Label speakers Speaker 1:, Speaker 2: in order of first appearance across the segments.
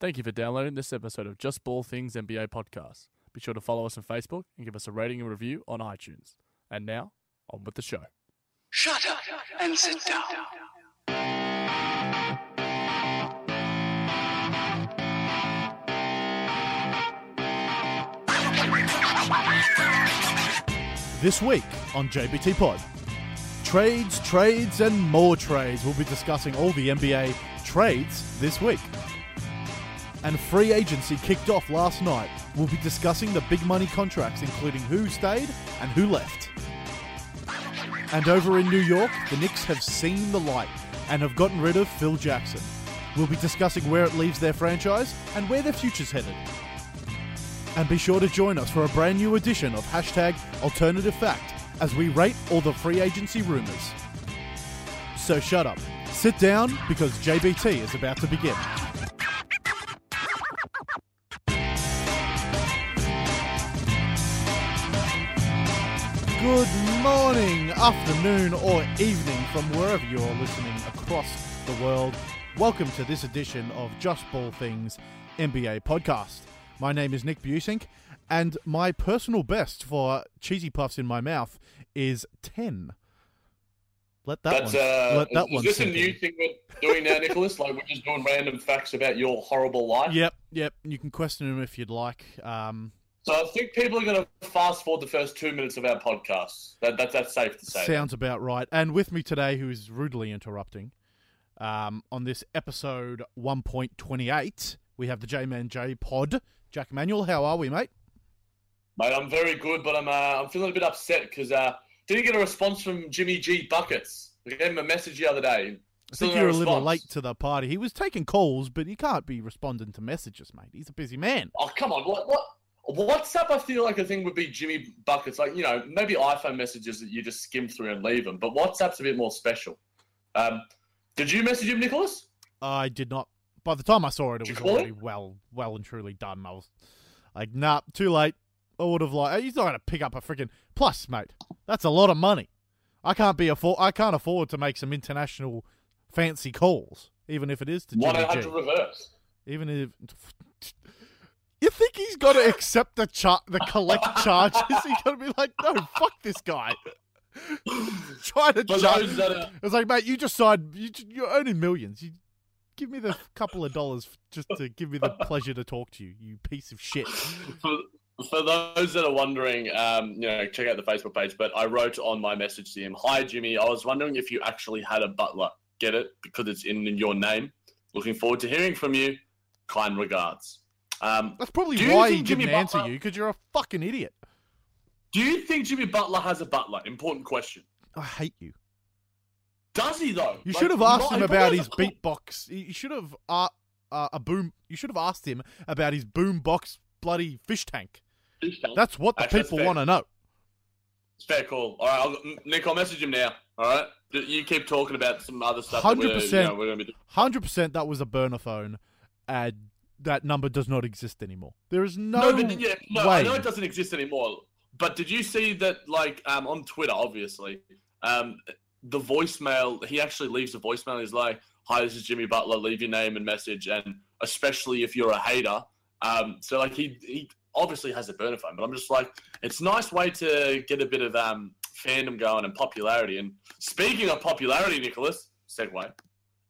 Speaker 1: Thank you for downloading this episode of Just Ball Things NBA podcast. Be sure to follow us on Facebook and give us a rating and review on iTunes. And now, on with the show.
Speaker 2: Shut up and sit down.
Speaker 3: This week on JBT Pod. Trades, trades, and more trades. We'll be discussing all the NBA trades this week. And free agency kicked off last night. We'll be discussing the big money contracts, including who stayed and who left. And over in New York, the Knicks have seen the light and have gotten rid of Phil Jackson. We'll be discussing where it leaves their franchise and where their future's headed. And be sure to join us for a brand new edition of hashtag Alternative Fact as we rate all the free agency rumors. So shut up, sit down, because JBT is about to begin. Good morning, afternoon, or evening from wherever you're listening across the world. Welcome to this edition of Just Ball Things NBA podcast. My name is Nick Busink, and my personal best for cheesy puffs in my mouth is 10. Let that
Speaker 4: That's
Speaker 3: one,
Speaker 4: uh,
Speaker 3: let that
Speaker 4: is
Speaker 3: one
Speaker 4: this a new
Speaker 3: in.
Speaker 4: thing we're doing now, Nicholas? Like we're just doing random facts about your horrible life.
Speaker 3: Yep, yep. You can question him if you'd like. Um,
Speaker 4: So I think people are going to fast forward the first two minutes of our podcast. That, that that's safe to say.
Speaker 3: Sounds about right. And with me today, who is rudely interrupting, um, on this episode 1.28, we have the J Man J Pod. Jack Manuel, how are we, mate?
Speaker 4: Mate, I'm very good, but I'm uh, I'm feeling a bit upset because uh, didn't get a response from Jimmy G Buckets. I gave him a message the other day.
Speaker 3: I think you're a little late to the party. He was taking calls, but he can't be responding to messages, mate. He's a busy man.
Speaker 4: Oh come on, what what? WhatsApp, I feel like a thing would be Jimmy Buckets. Like you know, maybe iPhone messages that you just skim through and leave them, but WhatsApp's a bit more special. Um, did you message him, Nicholas?
Speaker 3: I did not. By the time I saw it, it was already
Speaker 4: him?
Speaker 3: well, well and truly done. I was like, nah, too late. I would have like, he's not going to pick up a freaking plus, mate. That's a lot of money. I can't be afford. I can't afford to make some international fancy calls, even if it is to
Speaker 4: eight
Speaker 3: G.
Speaker 4: hundred reverse.
Speaker 3: Even if you think he's got to accept the char- the collect charges, he's got to be like, no, fuck this guy. Trying to
Speaker 4: For
Speaker 3: charge.
Speaker 4: those that are
Speaker 3: It's like, mate, you just signed. You, you're earning millions. You give me the couple of dollars just to give me the pleasure to talk to you. You piece of shit.
Speaker 4: for, for those that are wondering, um, you know, check out the Facebook page. But I wrote on my message to him, "Hi Jimmy, I was wondering if you actually had a butler. Get it because it's in your name. Looking forward to hearing from you. Kind regards." Um,
Speaker 3: That's probably why he didn't
Speaker 4: Jimmy
Speaker 3: answer
Speaker 4: Butler-
Speaker 3: you because you're a fucking idiot.
Speaker 4: do you think Jimmy Butler has a butler? Important question.
Speaker 3: I hate you.
Speaker 4: Does he though?
Speaker 3: You
Speaker 4: Like,
Speaker 3: should have asked
Speaker 4: not-
Speaker 3: him about his
Speaker 4: has a cool-
Speaker 3: beatbox. You should have uh, uh, a boom. You should have asked him about his boombox bloody fish tank. Fish tank. That's what the
Speaker 4: Actually,
Speaker 3: people want to know.
Speaker 4: It's fair call. All right, I'll, Nick, I'll message him now. All right, you keep talking about some other stuff. that we're, you
Speaker 3: 100%.
Speaker 4: know, we're gonna be doing.
Speaker 3: Hundred percent, that was a burner phone, and that number does not exist anymore. There is no,
Speaker 4: No, but yeah, no,
Speaker 3: way.
Speaker 4: I know it doesn't exist anymore. But did you see that, like, um, on Twitter, obviously, um, the voicemail, he actually leaves a voicemail. He's like, hi, this is Jimmy Butler. Leave your name and message. And especially if you're a hater. Um, so, like, he, he obviously has a burner phone. But I'm just like, it's a nice way to get a bit of um, fandom going and popularity. And speaking of popularity, Nicholas, segue,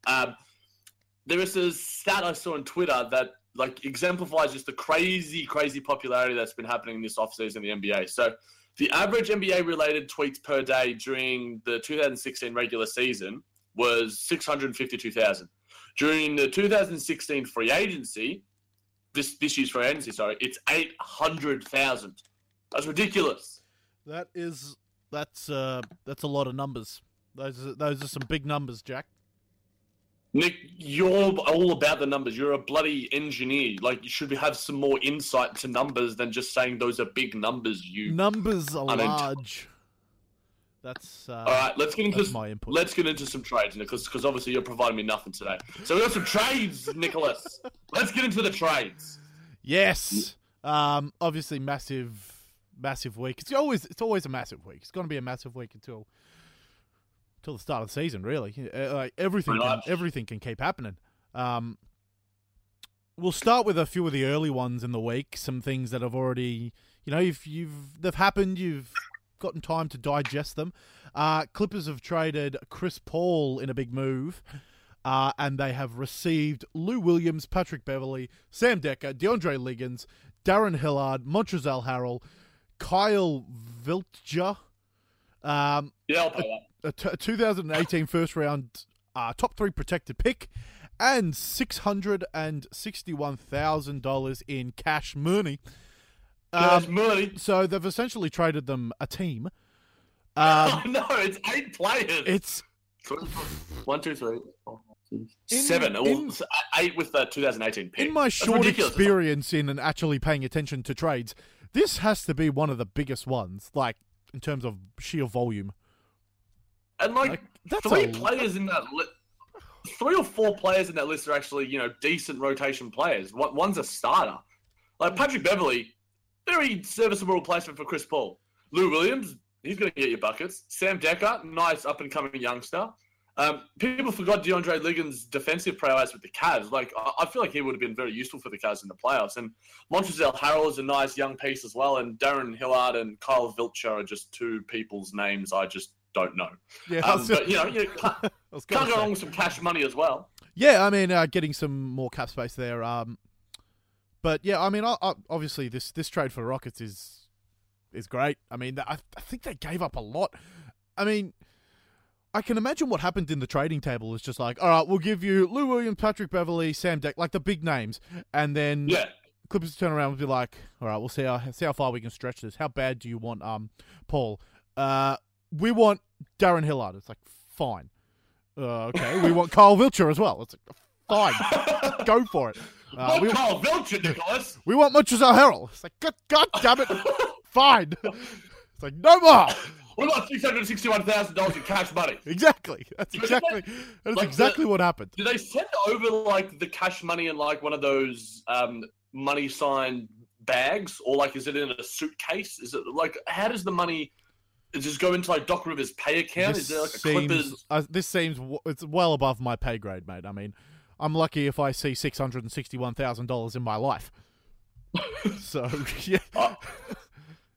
Speaker 4: um, there is a stat I saw on Twitter that like exemplifies just the crazy, crazy popularity that's been happening this offseason in the NBA. So the average NBA related tweets per day during the 2016 regular season was 652,000. During the 2016 free agency, this this year's free agency, sorry, it's 800,000. That's ridiculous.
Speaker 3: That is that's uh that's a lot of numbers. Those are, those are some big numbers, Jack.
Speaker 4: Nick, you're all about the numbers. You're a bloody engineer. Like, you should have some more insight to numbers than just saying those are big numbers. You.
Speaker 3: Numbers are large. That's uh,
Speaker 4: All right, let's get into
Speaker 3: my input.
Speaker 4: let's get into some trades, Nicholas, because obviously you're providing me nothing today. So we got some trades, Nicholas. Let's get into the trades.
Speaker 3: Yes. Um, obviously, massive, massive week. It's always it's always a massive week. It's going to be a massive week until until the start of the season. Really, Uh, like everything, can, everything can keep happening. Um, we'll start with a few of the early ones in the week. Some things that have already, you know, if you've they've happened, you've gotten time to digest them. Uh, Clippers have traded Chris Paul in a big move. Uh, and they have received Lou Williams, Patrick Beverley, Sam Dekker, DeAndre Liggins, Darrun Hilliard, Montrezl Harrell, Kyle Wiltjer, um,
Speaker 4: Yeah, I'll pay that.
Speaker 3: a, t- a 2018 first round uh, top three protected pick, and $661,000 in cash money.
Speaker 4: That's
Speaker 3: Um,
Speaker 4: money.
Speaker 3: so they've essentially traded them a team. Um,
Speaker 4: oh no, it's eight players.
Speaker 3: it's
Speaker 4: One, two, three, four, five, six,
Speaker 3: In-
Speaker 4: seven.
Speaker 3: In-
Speaker 4: eight with the 2018 pick.
Speaker 3: in my
Speaker 4: That's
Speaker 3: short
Speaker 4: ridiculous.
Speaker 3: experience in actually paying attention to trades, this has to be one of the biggest ones, like in terms of sheer volume.
Speaker 4: And like,
Speaker 3: Like, that's
Speaker 4: three
Speaker 3: a-
Speaker 4: players in that list, three or four players in that list are actually you know decent rotation players. One- One's a starter. Like Patrick Beverley, very serviceable replacement for Chris Paul. Lou Williams, he's going to get your buckets. Sam Dekker, nice up and coming youngster. Um, people forgot DeAndre Liggins' defensive prowess with the Cavs. Like I, I feel like he would have been very useful for the Cavs in the playoffs. And Montrezl Harrell is a nice young piece as well. And Darrun Hilliard and Kyle Wiltjer are just two people's names I just don't know.
Speaker 3: Yeah,
Speaker 4: Um, but you know, you can't, can't go wrong with some cash money as well.
Speaker 3: Yeah, I mean, uh, getting some more cap space there. Um, but yeah, I mean, I, I, obviously this this trade for Rockets is is great. I mean, I, I think they gave up a lot. I mean, I can imagine what happened in the trading table is just like, all right, we'll give you Lou Williams, Patrick Beverley, Sam Deck, like the big names, and then
Speaker 4: Yeah,
Speaker 3: Clippers turn around and be like, all right, we'll see how see how far we can stretch this. How bad do you want, um, Paul? Uh, we want Darrun Hilliard. It's like fine. Uh, okay, we want Carl Wiltjer as well. It's like fine, go for it. Uh, we,
Speaker 4: Kyle Wiltjer, Nicholas.
Speaker 3: we want Montrezl Harrell. It's like God, God damn it, fine. It's like no more.
Speaker 4: We got six hundred sixty-one thousand dollars in cash money.
Speaker 3: Exactly. That's exactly that's
Speaker 4: Like
Speaker 3: exactly
Speaker 4: the-
Speaker 3: what happened.
Speaker 4: Did they send over like the cash money in like one of those um, money sign bags, or like is it in a suitcase? Is it like how does the money? Does it go into like Doc Rivers' pay account?
Speaker 3: This
Speaker 4: is there like a
Speaker 3: seems
Speaker 4: Clippers?
Speaker 3: uh, this seems w- it's well above my pay grade, mate. I mean, I'm lucky if I see six hundred and sixty-one thousand dollars in my life. so yeah,
Speaker 4: Oh.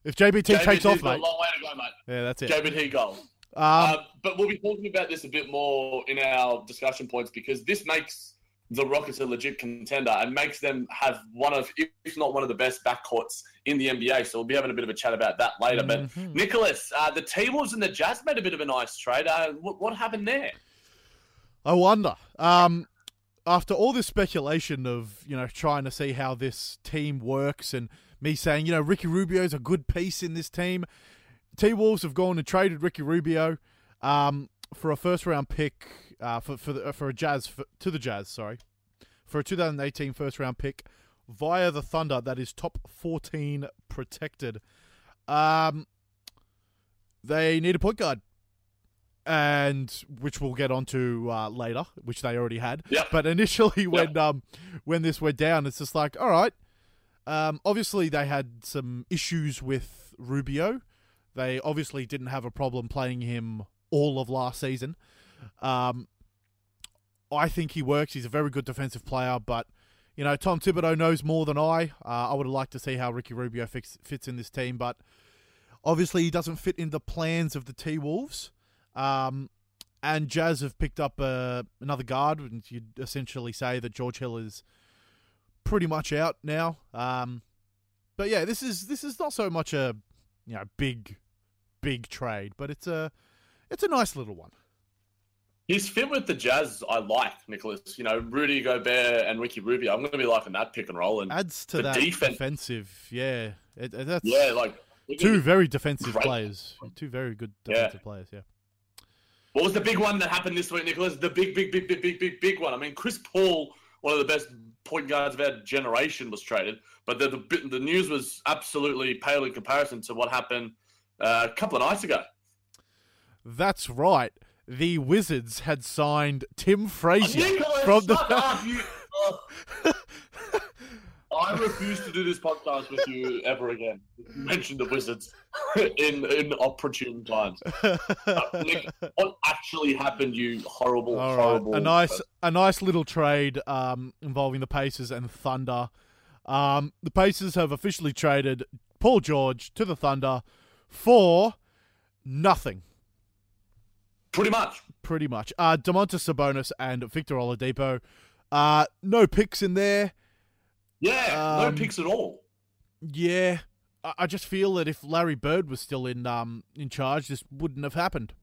Speaker 3: If JBT takes off, mate,
Speaker 4: a long way to go, mate.
Speaker 3: yeah, that's it.
Speaker 4: JBT goal.
Speaker 3: Um,
Speaker 4: Um, but we'll be talking about this a bit more in our discussion points because this makes the Rockets a legit contender and makes them have one of, if not one of the best backcourts in the NBA. So we'll be having a bit of a chat about that later. But
Speaker 3: Mhm.
Speaker 4: Nicholas, uh, the T-Wolves and the Jazz made a bit of a nice trade. Uh, what, what happened there?
Speaker 3: I wonder. Um, after all this speculation of you know trying to see how this team works and me saying you know Ricky Rubio's a good piece in this team, T Wolves have gone and traded Ricky Rubio um, for a first round pick uh, for for the, for a Jazz for, to the Jazz. Sorry, for a 2018 first round pick via the Thunder that is top 14 protected. Um, they need a point guard and which we'll get onto uh, later, which they already had.
Speaker 4: Yep.
Speaker 3: But initially, when um when this went down, it's just like, all right. Um, obviously, they had some issues with Rubio. They obviously didn't have a problem playing him all of last season. Um, I think he works. He's a very good defensive player, but you know, Tom Thibodeau knows more than I. Uh, I would like to see how Ricky Rubio fix, fits in this team, but obviously he doesn't fit in the plans of the T Wolves. Um, and Jazz have picked up uh, another guard, and you'd essentially say that George Hill is pretty much out now. Um, but yeah, this is this is not so much a you know big big trade, but it's a it's a nice little one.
Speaker 4: His fit with the Jazz, I like, Nicholas. You know, Rudy Gobert and Ricky Rubio. I'm going to be liking that pick and roll. And
Speaker 3: Adds to that
Speaker 4: defense-
Speaker 3: defensive, yeah. It, it- that's
Speaker 4: yeah, like
Speaker 3: two very defensive
Speaker 4: Great.
Speaker 3: players, two very good
Speaker 4: Yeah.
Speaker 3: defensive players. Yeah.
Speaker 4: What was the big one that happened this week, Nicholas? The big, big, big, big, big, big, big one. I mean, Chris Paul, one of the best point guards of our generation, was traded, but the the, the news was absolutely pale in comparison to what happened uh, a couple of nights ago.
Speaker 3: That's right. The Wizards had signed Tim Frazier from the.
Speaker 4: up, you- uh, I refuse to do this podcast with you ever again. Mention the Wizards in in opportune times. Uh, Nick, what actually happened? You horrible,
Speaker 3: All right,
Speaker 4: horrible.
Speaker 3: a nice, a nice little trade um, involving the Pacers and Thunder. Um, the Pacers have officially traded Paul George to the Thunder for nothing,
Speaker 4: Pretty much.
Speaker 3: pretty much. Uh, Domantas Sabonis and Victor Oladipo. Uh, no picks in there.
Speaker 4: Yeah,
Speaker 3: Um,
Speaker 4: no picks at all.
Speaker 3: Yeah, I, I just feel that if Larry Bird was still in um in charge, this wouldn't have happened.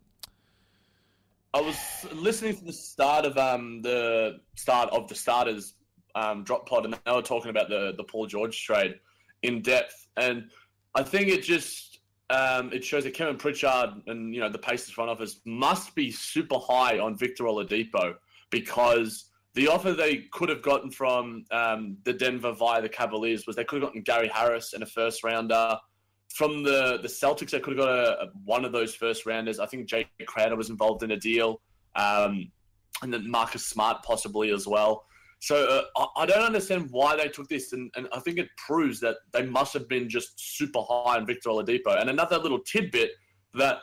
Speaker 4: I was listening to the start of um the start of the starters um drop pod, and they were talking about the the Paul George trade in depth, and I think it just um it shows that Kevin Pritchard and you know the Pacers front office must be super high on Victor Oladipo because the offer they could have gotten from um, the Denver via the Cavaliers was they could have gotten Gary Harris and a first rounder. From the, the Celtics, they could have got a, a- one of those first rounders. I think Jake Crowder was involved in a deal, um, and then Marcus Smart possibly as well. So uh, I, I don't understand why they took this, and, and I think it proves that they must have been just super high on Victor Oladipo. And another little tidbit that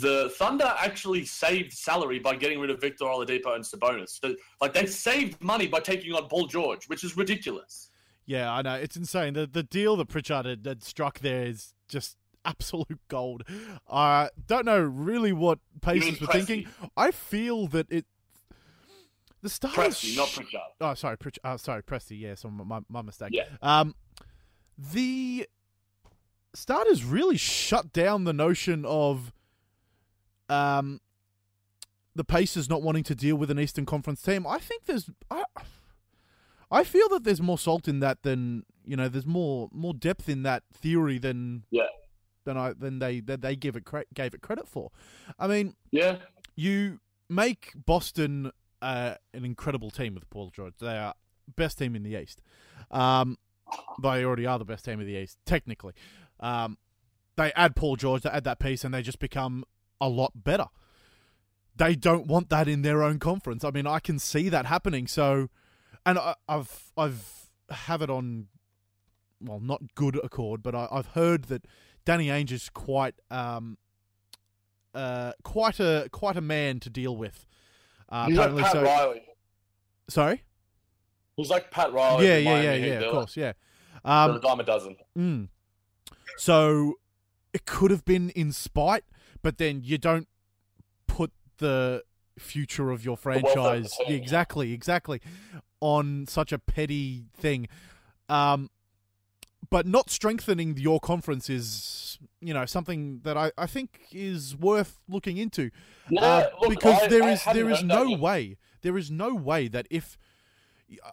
Speaker 4: the Thunder actually saved salary by getting rid of Victor Oladipo and Sabonis. So, like they saved money by taking on Paul George, which is ridiculous.
Speaker 3: Yeah, I know it's insane. The the deal that Pritchard had, had struck there is just absolute gold. I don't know really what Pacers were thinking. I feel that it. The stars.
Speaker 4: Presti, not Pritchard.
Speaker 3: Oh, sorry, Pritch- uh, sorry, Presti. Yeah, so my my mistake.
Speaker 4: Yeah.
Speaker 3: Um, the starters really shut down the notion of um the Pacers not wanting to deal with an Eastern Conference team. I think there's I, I feel that there's more salt in that than you know. There's more more depth in that theory than
Speaker 4: Yeah.
Speaker 3: than I than they than they give it gave it credit for. I mean,
Speaker 4: Yeah.
Speaker 3: you make Boston uh, an incredible team with Paul George. They are best team in the East. Um, they already are the best team in the East, technically. Um, they add Paul George, they add that piece, and they just become a lot better. They don't want that in their own conference. I mean, I can see that happening. So, and I, I've I've have it on, well, not good accord, but I, I've heard that Danny Ainge is quite um, uh, quite a quite a man to deal with. Uh,
Speaker 4: He's like Pat
Speaker 3: so
Speaker 4: Riley.
Speaker 3: sorry.
Speaker 4: He's like Pat Riley.
Speaker 3: yeah, yeah, yeah, yeah. Of course, yeah. Um,
Speaker 4: a dime a dozen.
Speaker 3: Mm. So it could have been in spite, but then you don't put the future of your franchise exactly, exactly on such a petty thing. Um, but not strengthening your conference is, you know, something that I, I think is worth looking into.
Speaker 4: Yeah,
Speaker 3: Uh,
Speaker 4: look,
Speaker 3: because
Speaker 4: I,
Speaker 3: there
Speaker 4: I
Speaker 3: is there is no
Speaker 4: yet.
Speaker 3: way there is no way that if uh,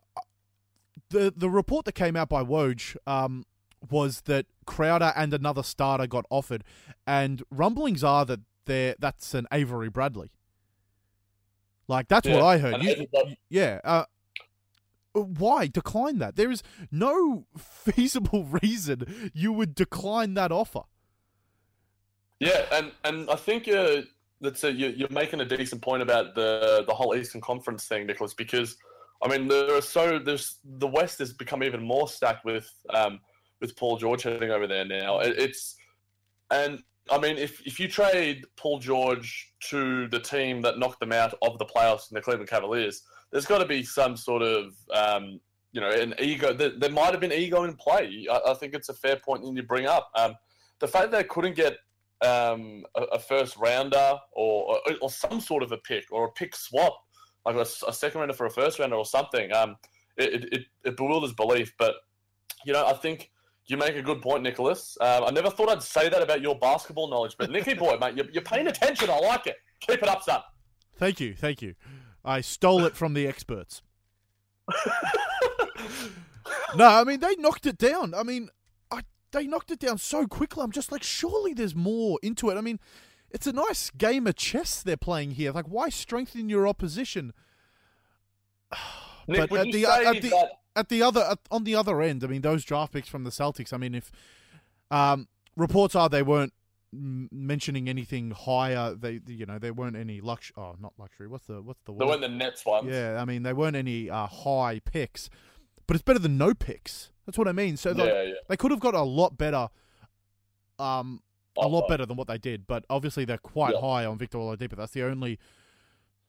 Speaker 3: the the report that came out by Woj um, was that Crowder and another starter got offered, and rumblings are that there that's an Avery Bradley. Like that's what I heard. You- yeah. Uh, why decline that? There is no feasible reason you would decline that offer.
Speaker 4: Yeah, and and I think uh, that's a, you, you're making a decent point about the the whole Eastern Conference thing, Nicholas. Because I mean, there are so there's the West has become even more stacked with um with Paul George heading over there now. It, it's and I mean, if if you trade Paul George to the team that knocked them out of the playoffs in the Cleveland Cavaliers, there's got to be some sort of um, you know an ego. There, there might have been ego in play. I, I think it's a fair point you bring up. Um, the fact that they couldn't get um, a, a first rounder or, or or some sort of a pick or a pick swap, like a second rounder for a first rounder or something. Um, it, it, it bewilders belief. But you know, I think you make a good point, Nicholas. Um, I never thought I'd say that about your basketball knowledge, but Nicky boy, mate, you're, you're paying attention. I like it. Keep it up, son.
Speaker 3: Thank you, thank you. I stole it from the experts. no, I mean they knocked it down. I mean, I they knocked it down so quickly. I'm just like, surely there's more into it. I mean, it's a nice game of chess they're playing here. Like, why strengthen your opposition?
Speaker 4: Nick,
Speaker 3: but at the at the
Speaker 4: that?
Speaker 3: At the other at, on the other end, I mean, those draft picks from the Celtics. I mean, if um, reports are they weren't mentioning anything higher, they you know there weren't any lux. Oh, not luxury. What's the what's the
Speaker 4: They
Speaker 3: word?
Speaker 4: weren't the Nets ones.
Speaker 3: Yeah, I mean, they weren't any uh, high picks, but it's better than no picks. That's what I mean. So like,
Speaker 4: yeah, yeah.
Speaker 3: they could have got a lot better, um, a lot better than what they did. But obviously, they're quite
Speaker 4: Yeah.
Speaker 3: high on Victor Oladipo. That's the only,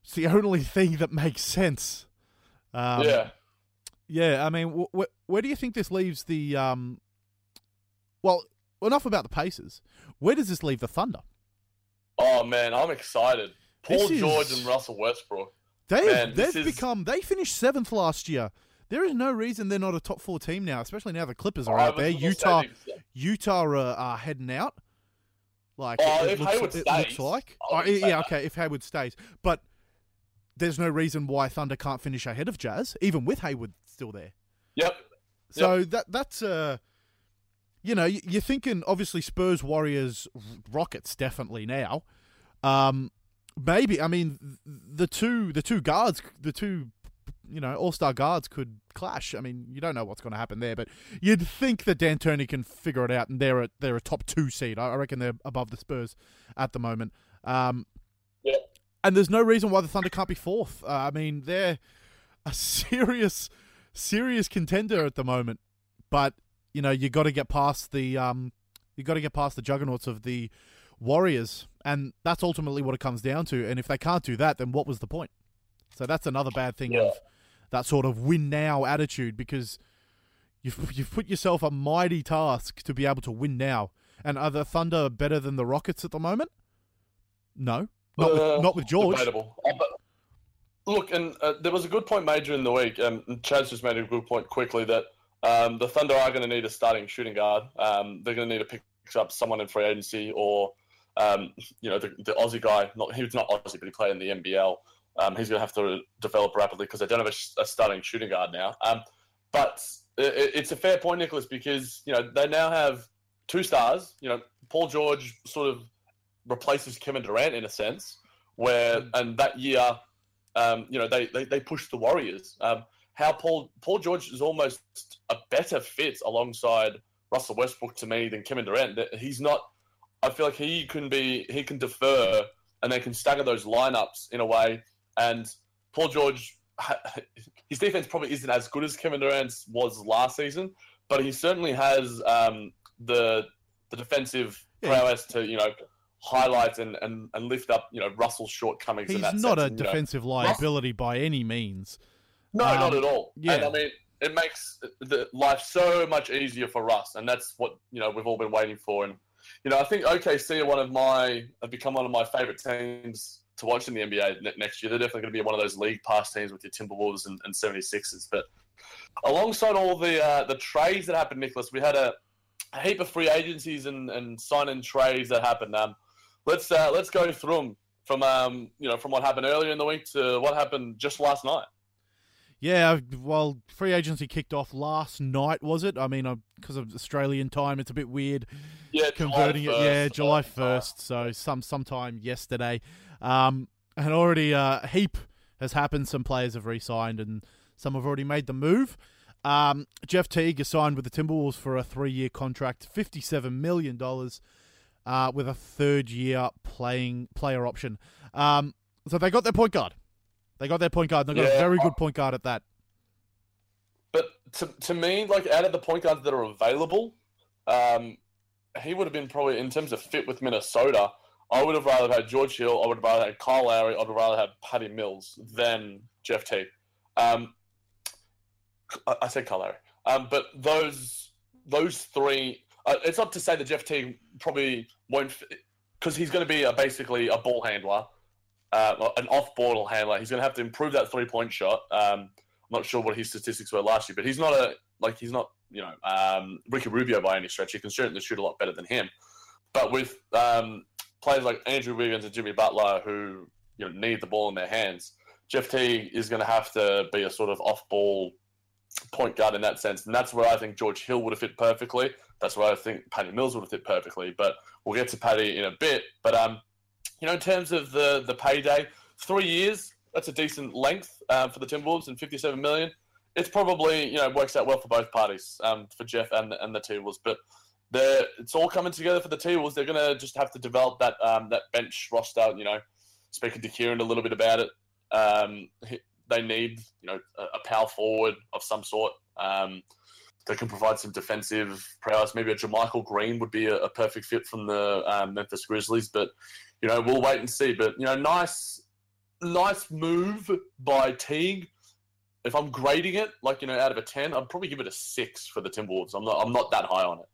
Speaker 3: it's the only thing that makes sense. Um,
Speaker 4: yeah.
Speaker 3: Yeah. I mean, wh- wh- where do you think this leaves the? Um, well, enough about the Pacers. Where does this leave the Thunder?
Speaker 4: Oh man, I'm excited. Paul George and Russell Westbrook.
Speaker 3: They've
Speaker 4: Man,
Speaker 3: they've
Speaker 4: this is-
Speaker 3: become they finished seventh last year. There is no reason they're not a top four team now, especially now the Clippers are
Speaker 4: I
Speaker 3: out there. Utah Utah are, are heading out. Like
Speaker 4: Oh,
Speaker 3: it,
Speaker 4: if
Speaker 3: looks,
Speaker 4: Hayward
Speaker 3: it looks like. Oh, yeah,
Speaker 4: that.
Speaker 3: okay, if Hayward stays, but there's no reason why Thunder can't finish ahead of Jazz, even with Hayward still there.
Speaker 4: Yep.
Speaker 3: So that that's uh, you know, you're thinking obviously Spurs, Warriors, Rockets definitely now. Um, maybe I mean the two the two guards the two you know all star guards could clash. I mean you don't know what's going to happen there, but you'd think that D'Antoni can figure it out, and they're a they're a top two seed. I I reckon they're above the Spurs at the moment. Um,
Speaker 4: Yeah.
Speaker 3: and there's no reason why the Thunder can't be fourth. Uh, I mean they're a serious serious contender at the moment, but you know you got to get past the um you got to get past the juggernauts of the Warriors, and that's ultimately what it comes down to. And if they can't do that, then what was the point? So that's another bad thing
Speaker 4: Yeah.
Speaker 3: of that sort of win now attitude because you've you've put yourself a mighty task to be able to win now. And are the Thunder better than the Rockets at the moment? No, not
Speaker 4: Uh,
Speaker 3: with not with George.
Speaker 4: Debatable. Look, and uh, there was a good point made during the week, um, and Chaz just made a good point quickly that um, the Thunder are going to need a starting shooting guard. Um, they're going to need to pick up someone in free agency, or um, you know, the, the Aussie guy. Not he was not Aussie, but he played in the NBL. Um, he's going to have to develop rapidly because they don't have a, a starting shooting guard now. Um, but it, it's a fair point, Nicholas, because you know they now have two stars. You know, Paul George sort of replaces Kevin Durant in a sense, where and that year, um, you know, they, they they pushed the Warriors. Um, how Paul Paul George is almost a better fit alongside Russell Westbrook to me than Kevin Durant. He's not. I feel like he can be he can defer and they can stagger those lineups in a way. And Paul George, his defense probably isn't as good as Kevin Durant's was last season, but he certainly has um, the the defensive
Speaker 3: Yeah.
Speaker 4: prowess to you know highlight and, and, and lift up you know Russell's shortcomings. in
Speaker 3: He's
Speaker 4: that
Speaker 3: not
Speaker 4: sense.
Speaker 3: a
Speaker 4: And, you know,
Speaker 3: defensive liability by any means.
Speaker 4: no,
Speaker 3: Um,
Speaker 4: not at all.
Speaker 3: yeah.
Speaker 4: And I mean, it makes the life so much easier for Russ, and that's what you know we've all been waiting for. And you know, I think OKC are one of my have become one of my favorite teams to watch in the NBA next year. They're definitely going to be one of those league pass teams with your Timberwolves and, and 76ers. But alongside all the uh, the trades that happened, Nicholas, we had a, a heap of free agencies and, and sign in trades that happened. Um, let's uh, let's go through them from um, you know from what happened earlier in the week to what happened just last night.
Speaker 3: Yeah, well, free agency kicked off last night, was it? I mean, because of Australian time, it's a bit weird
Speaker 4: Yeah,
Speaker 3: converting
Speaker 4: July
Speaker 3: it. Yeah,
Speaker 4: 1st,
Speaker 3: July first, so some sometime yesterday, um, and already uh, a heap has happened. Some players have re-signed, and some have already made the move. Um, Jeff Teague is signed with the Timberwolves for a three-year contract, fifty-seven million dollars, uh, with a third-year playing player option. Um, so they got their point guard. They got their point guard. and They got a very
Speaker 4: I-
Speaker 3: good point guard at that.
Speaker 4: But to, to me, like out of the point guards that are available, um, he would have been probably in terms of fit with Minnesota. I would have rather had George Hill. I would have rather had Kyle Lowry. I would have rather had Patty Mills than Jeff Teague. Um, I, I said Kyle Lowry, um, but those those three. Uh, it's not to say that Jeff Teague probably won't, because he's going to be a, basically a ball handler, uh, an off-ball handler. He's going to have to improve that three-point shot. Um, I'm not sure what his statistics were last year, but he's not a like he's not you know um, Ricky Rubio by any stretch. He can certainly shoot a lot better than him. But with um, players like Andrew Wiggins and Jimmy Butler who you know need the ball in their hands, Jeff Teague is going to have to be a sort of off-ball point guard in that sense, and that's where I think George Hill would have fit perfectly. That's where I think Patty Mills would have fit perfectly. But we'll get to Patty in a bit. But um, you know, in terms of the the payday, three years that's a decent length um, for the Timberwolves and 57 million. It's probably you know works out well for both parties, um, for Jeff and and the T-Wolves. But it's all coming together for the T-Wolves. They're going to just have to develop that um, that bench roster. You know, speaking to Kieran a little bit about it, um, they need you know a, a power forward of some sort. Um, that can provide some defensive prowess. Maybe a JaMychal Green would be a, a perfect fit from the um, Memphis Grizzlies, but you know we'll wait and see. But you know, nice, nice move by Teague. If I'm grading it, like you know, out of a ten, I'd probably give it a six for the Timberwolves. I'm not, I'm not that high on it.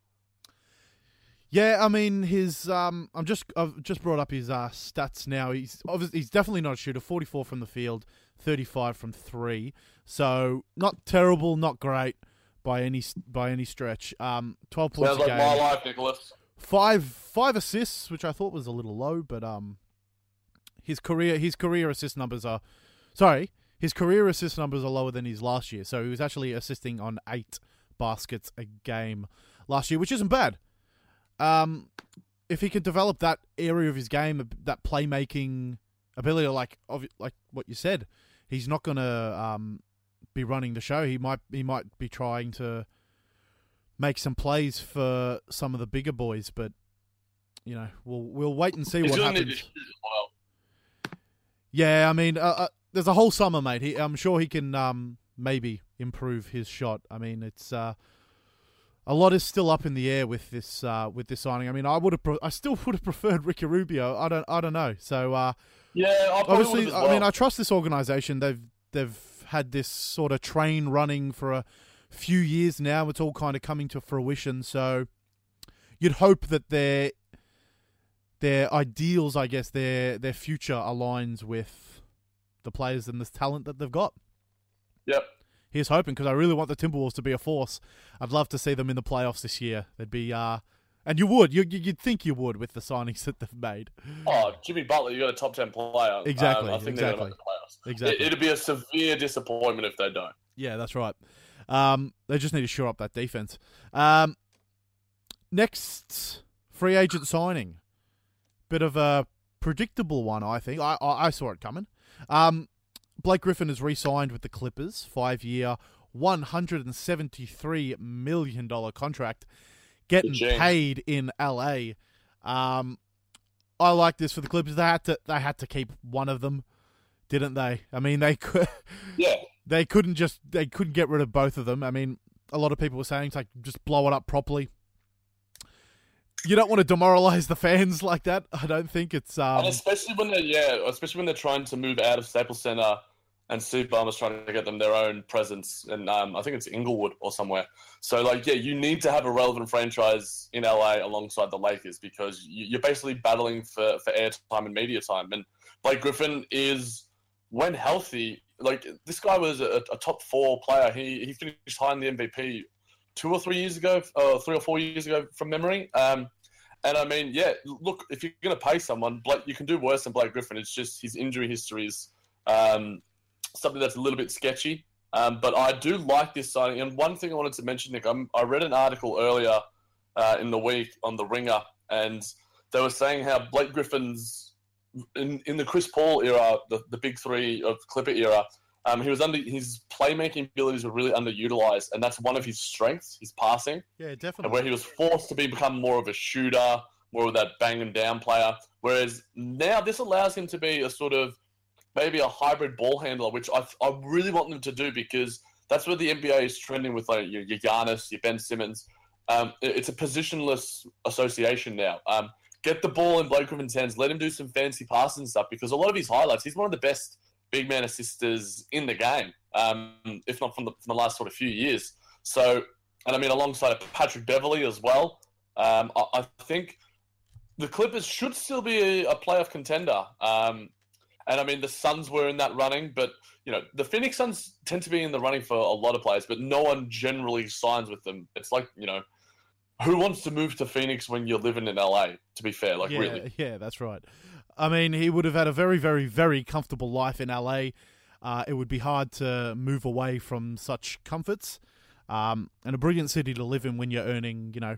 Speaker 3: Yeah, I mean his. Um, I'm just I've just brought up his uh, stats now. He's obviously he's definitely not a shooter. 44 from the field, 35 from three. So not terrible, not great by any by any stretch. Um, 12 points
Speaker 4: Sounds like
Speaker 3: game.
Speaker 4: my life, Nicholas.
Speaker 3: five five assists, which I thought was a little low, but um, his career his career assist numbers are, sorry, his career assist numbers are lower than his last year. So he was actually assisting on eight baskets a game last year, which isn't bad. Um, if he could develop that area of his game, that playmaking ability, like like what you said, he's not gonna um be running the show. He might he might be trying to make some plays for some of the bigger boys, but you know we'll we'll wait and see
Speaker 4: He's
Speaker 3: what
Speaker 4: going
Speaker 3: happens.
Speaker 4: to well.
Speaker 3: Yeah, I mean, uh, uh, there's a whole summer, mate. He, I'm sure he can um, maybe improve his shot. I mean, it's uh, a lot is still up in the air with this uh, with this signing. I mean, I would have, pre- I still would have preferred Ricky Rubio. I don't, I don't know. So uh,
Speaker 4: Yeah,
Speaker 3: obviously,
Speaker 4: well.
Speaker 3: I mean, I trust this organization. They've they've had this sort of train running for a few years now. It's all kind of coming to fruition. So you'd hope that their their ideals, I guess, their their future aligns with the players and the talent that they've got.
Speaker 4: Yep.
Speaker 3: Here's hoping because I really want the Timberwolves to be a force. I'd love to see them in the playoffs this year. They'd be, uh, and you would, you, you- you'd think you would with the signings that they've made.
Speaker 4: Oh, Jimmy Butler, you got a top ten player. Um,
Speaker 3: Exactly,
Speaker 4: I think they're
Speaker 3: exactly.
Speaker 4: going to make the playoffs.
Speaker 3: Exactly.
Speaker 4: It, it'd be a severe disappointment if they don't.
Speaker 3: Yeah, that's right. Um, they just need to shore up that defense. Um, next free agent signing, bit of a predictable one, I think. I I, I saw it coming. Um, Blake Griffin has re-signed with the Clippers, five-year, one hundred and seventy-three million dollar contract, getting paid in LA. Um, I like this for the Clippers. They had to they had to keep one of them, didn't they? I mean, they could
Speaker 4: Yeah.
Speaker 3: they couldn't just they couldn't get rid of both of them. I mean, a lot of people were saying it's like just blow it up properly. You don't want to demoralize the fans like that. I don't think it's um
Speaker 4: and especially when they're yeah, especially when they're trying to move out of Staples Center, and Steve Ballmer's trying to get them their own presence, and um, I think it's Inglewood or somewhere. So like yeah, you need to have a relevant franchise in LA alongside the Lakers because you- you're basically battling for for airtime and media time. And Blake Griffin is when healthy, like this guy was a, a top four player. He he finished high in the MVP two or three years ago, uh, three or four years ago from memory. Um, and I mean, yeah, look, if you're going to pay someone, Blake, you can do worse than Blake Griffin. It's just his injury history is um, something that's a little bit sketchy. Um, but I do like this signing. And one thing I wanted to mention, Nick, I'm, I read an article earlier uh, in the week on the Ringer, and they were saying how Blake Griffin's in, in the Chris Paul era, the, the big three of Clipper era, um, he was under his playmaking abilities were really underutilized, and that's one of his strengths, his passing
Speaker 3: yeah,
Speaker 4: and
Speaker 3: definitely.
Speaker 4: where he was forced to be, become more of a shooter, more of that bang and down player. Whereas now this allows him to be a sort of maybe a hybrid ball handler, which I, I really want them to do because that's where the NBA is trending with like your, your Giannis, your Ben Simmons. Um, it- it's a positionless association now. Um, get the ball in Blake Griffin's hands, let him do some fancy passes and stuff because a lot of his highlights, he's one of the best big man assisters in the game, um, if not from the, from the last sort of few years. So, and I mean, alongside Patrick Beverley as well, um, I, I think the Clippers should still be a, a playoff contender. And I mean, the Suns were in that running, but you know, the Phoenix Suns tend to be in the running for a lot of players, but no one generally signs with them. It's like you know, who wants to move to Phoenix when you're living in LA? To be fair, like
Speaker 3: yeah,
Speaker 4: really,
Speaker 3: yeah, that's right. I mean, he would have had a very, very, very comfortable life in LA. Uh, it would be hard to move away from such comforts, um, and a brilliant city to live in when you're earning, you know,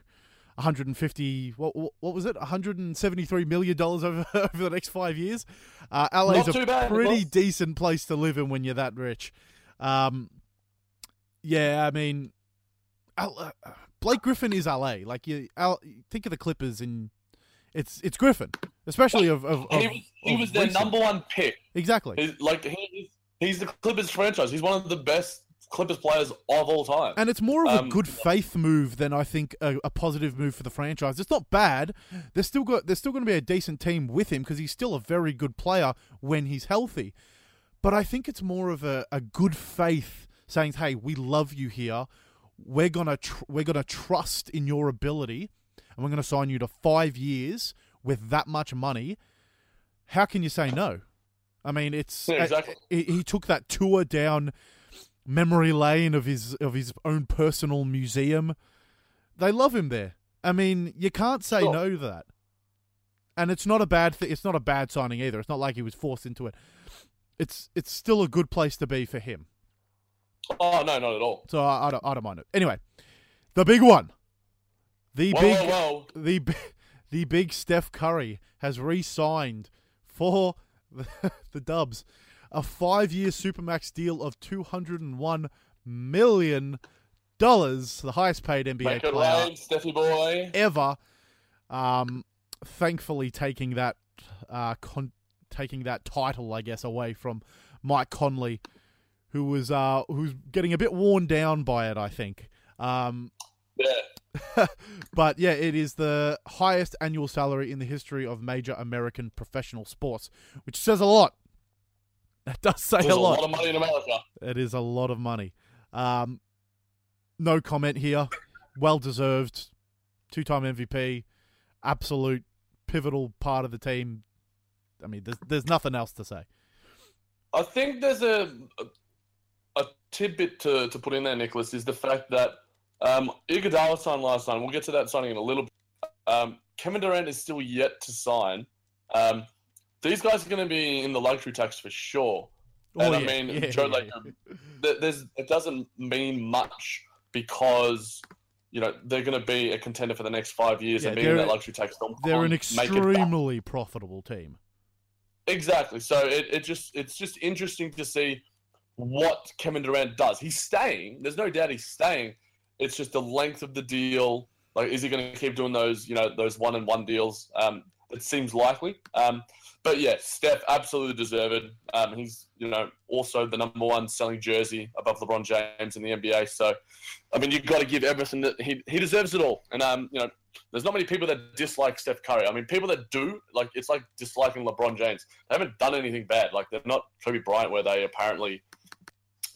Speaker 3: 150 what what was it 173 million dollars over over the next 5 years uh LA's a
Speaker 4: bad,
Speaker 3: pretty decent place to live in when you're that rich um yeah i mean L- uh, Blake Griffin is LA like you think of the Clippers and it's it's Griffin especially of of, of
Speaker 4: he was, he was their
Speaker 3: recent.
Speaker 4: number one pick.
Speaker 3: exactly
Speaker 4: He's, like he, he's the Clippers franchise. He's one of the best Clippers players of all time.
Speaker 3: And it's more of a
Speaker 4: Um,
Speaker 3: good faith move than I think a, a positive move for the franchise. It's not bad. There's still got there's still going to be a decent team with him because he's still a very good player when he's healthy. But I think it's more of a, a good faith saying, "Hey, we love you here. We're gonna tr- we're gonna trust in your ability, and we're gonna sign you to five years with that much money." How can you say no? I mean, it's
Speaker 4: Yeah, exactly.
Speaker 3: he, he took that tour down memory lane of his of his own personal museum. They love him there. I mean, you can't say
Speaker 4: Sure.
Speaker 3: no to that. And it's not a bad thing. It's not a bad signing either. It's not like he was forced into it. It's it's still a good place to be for him.
Speaker 4: Oh no, not at all.
Speaker 3: So I, I don't I don't mind it. Anyway, the big one, the
Speaker 4: Whoa,
Speaker 3: big
Speaker 4: whoa, whoa.
Speaker 3: the the big Steph Curry has re-signed for the, the Dubs a five-year supermax deal of two hundred and one million dollars, the highest-paid NBA
Speaker 4: Make
Speaker 3: player
Speaker 4: Steffi boy.
Speaker 3: ever. Um, thankfully, taking that uh, con- taking that title, I guess, away from Mike Conley, who was uh, who's getting a bit worn down by it. I think. Um,
Speaker 4: Yeah.
Speaker 3: but yeah, it is the highest annual salary in the history of major American professional sports, which says a lot. That does say
Speaker 4: There's
Speaker 3: a
Speaker 4: a
Speaker 3: lot.
Speaker 4: lot of money in America.
Speaker 3: It is a lot of money. Um, no comment here. Well deserved. Two time MVP. Absolute pivotal part of the team. I mean, there's there's nothing else to say.
Speaker 4: I think there's a a, a tidbit to, to put in there, Nicholas, is the fact that um, Iguodala signed last night. We'll get to that signing in a little bit. Um, Kevin Durant is still yet to sign. Um, these guys are going to be in the luxury tax for sure. And I mean,
Speaker 3: Oh, yeah,
Speaker 4: Joe,
Speaker 3: yeah,
Speaker 4: like,
Speaker 3: yeah.
Speaker 4: there's it doesn't mean much because you know they're going to be a contender for the next five years
Speaker 3: Yeah,
Speaker 4: and being in that luxury tax.
Speaker 3: they're an
Speaker 4: make it back.
Speaker 3: extremely profitable team.
Speaker 4: Exactly. So it, it just it's just interesting to see what Kevin Durant does. He's staying. There's no doubt he's staying. It's just the length of the deal. Like, is he going to keep doing those, you know, those one and one deals? Um, it seems likely. Um, but yeah, Steph absolutely deserved. Um, he's, you know, also the number one selling jersey above LeBron James in the NBA. So, I mean, you've got to give everything that he he deserves it all. And um, you know, there's not many people that dislike Steph Curry. I mean, people that do, like, it's like disliking LeBron James. They haven't done anything bad. Like, they're not Kobe Bryant, where they apparently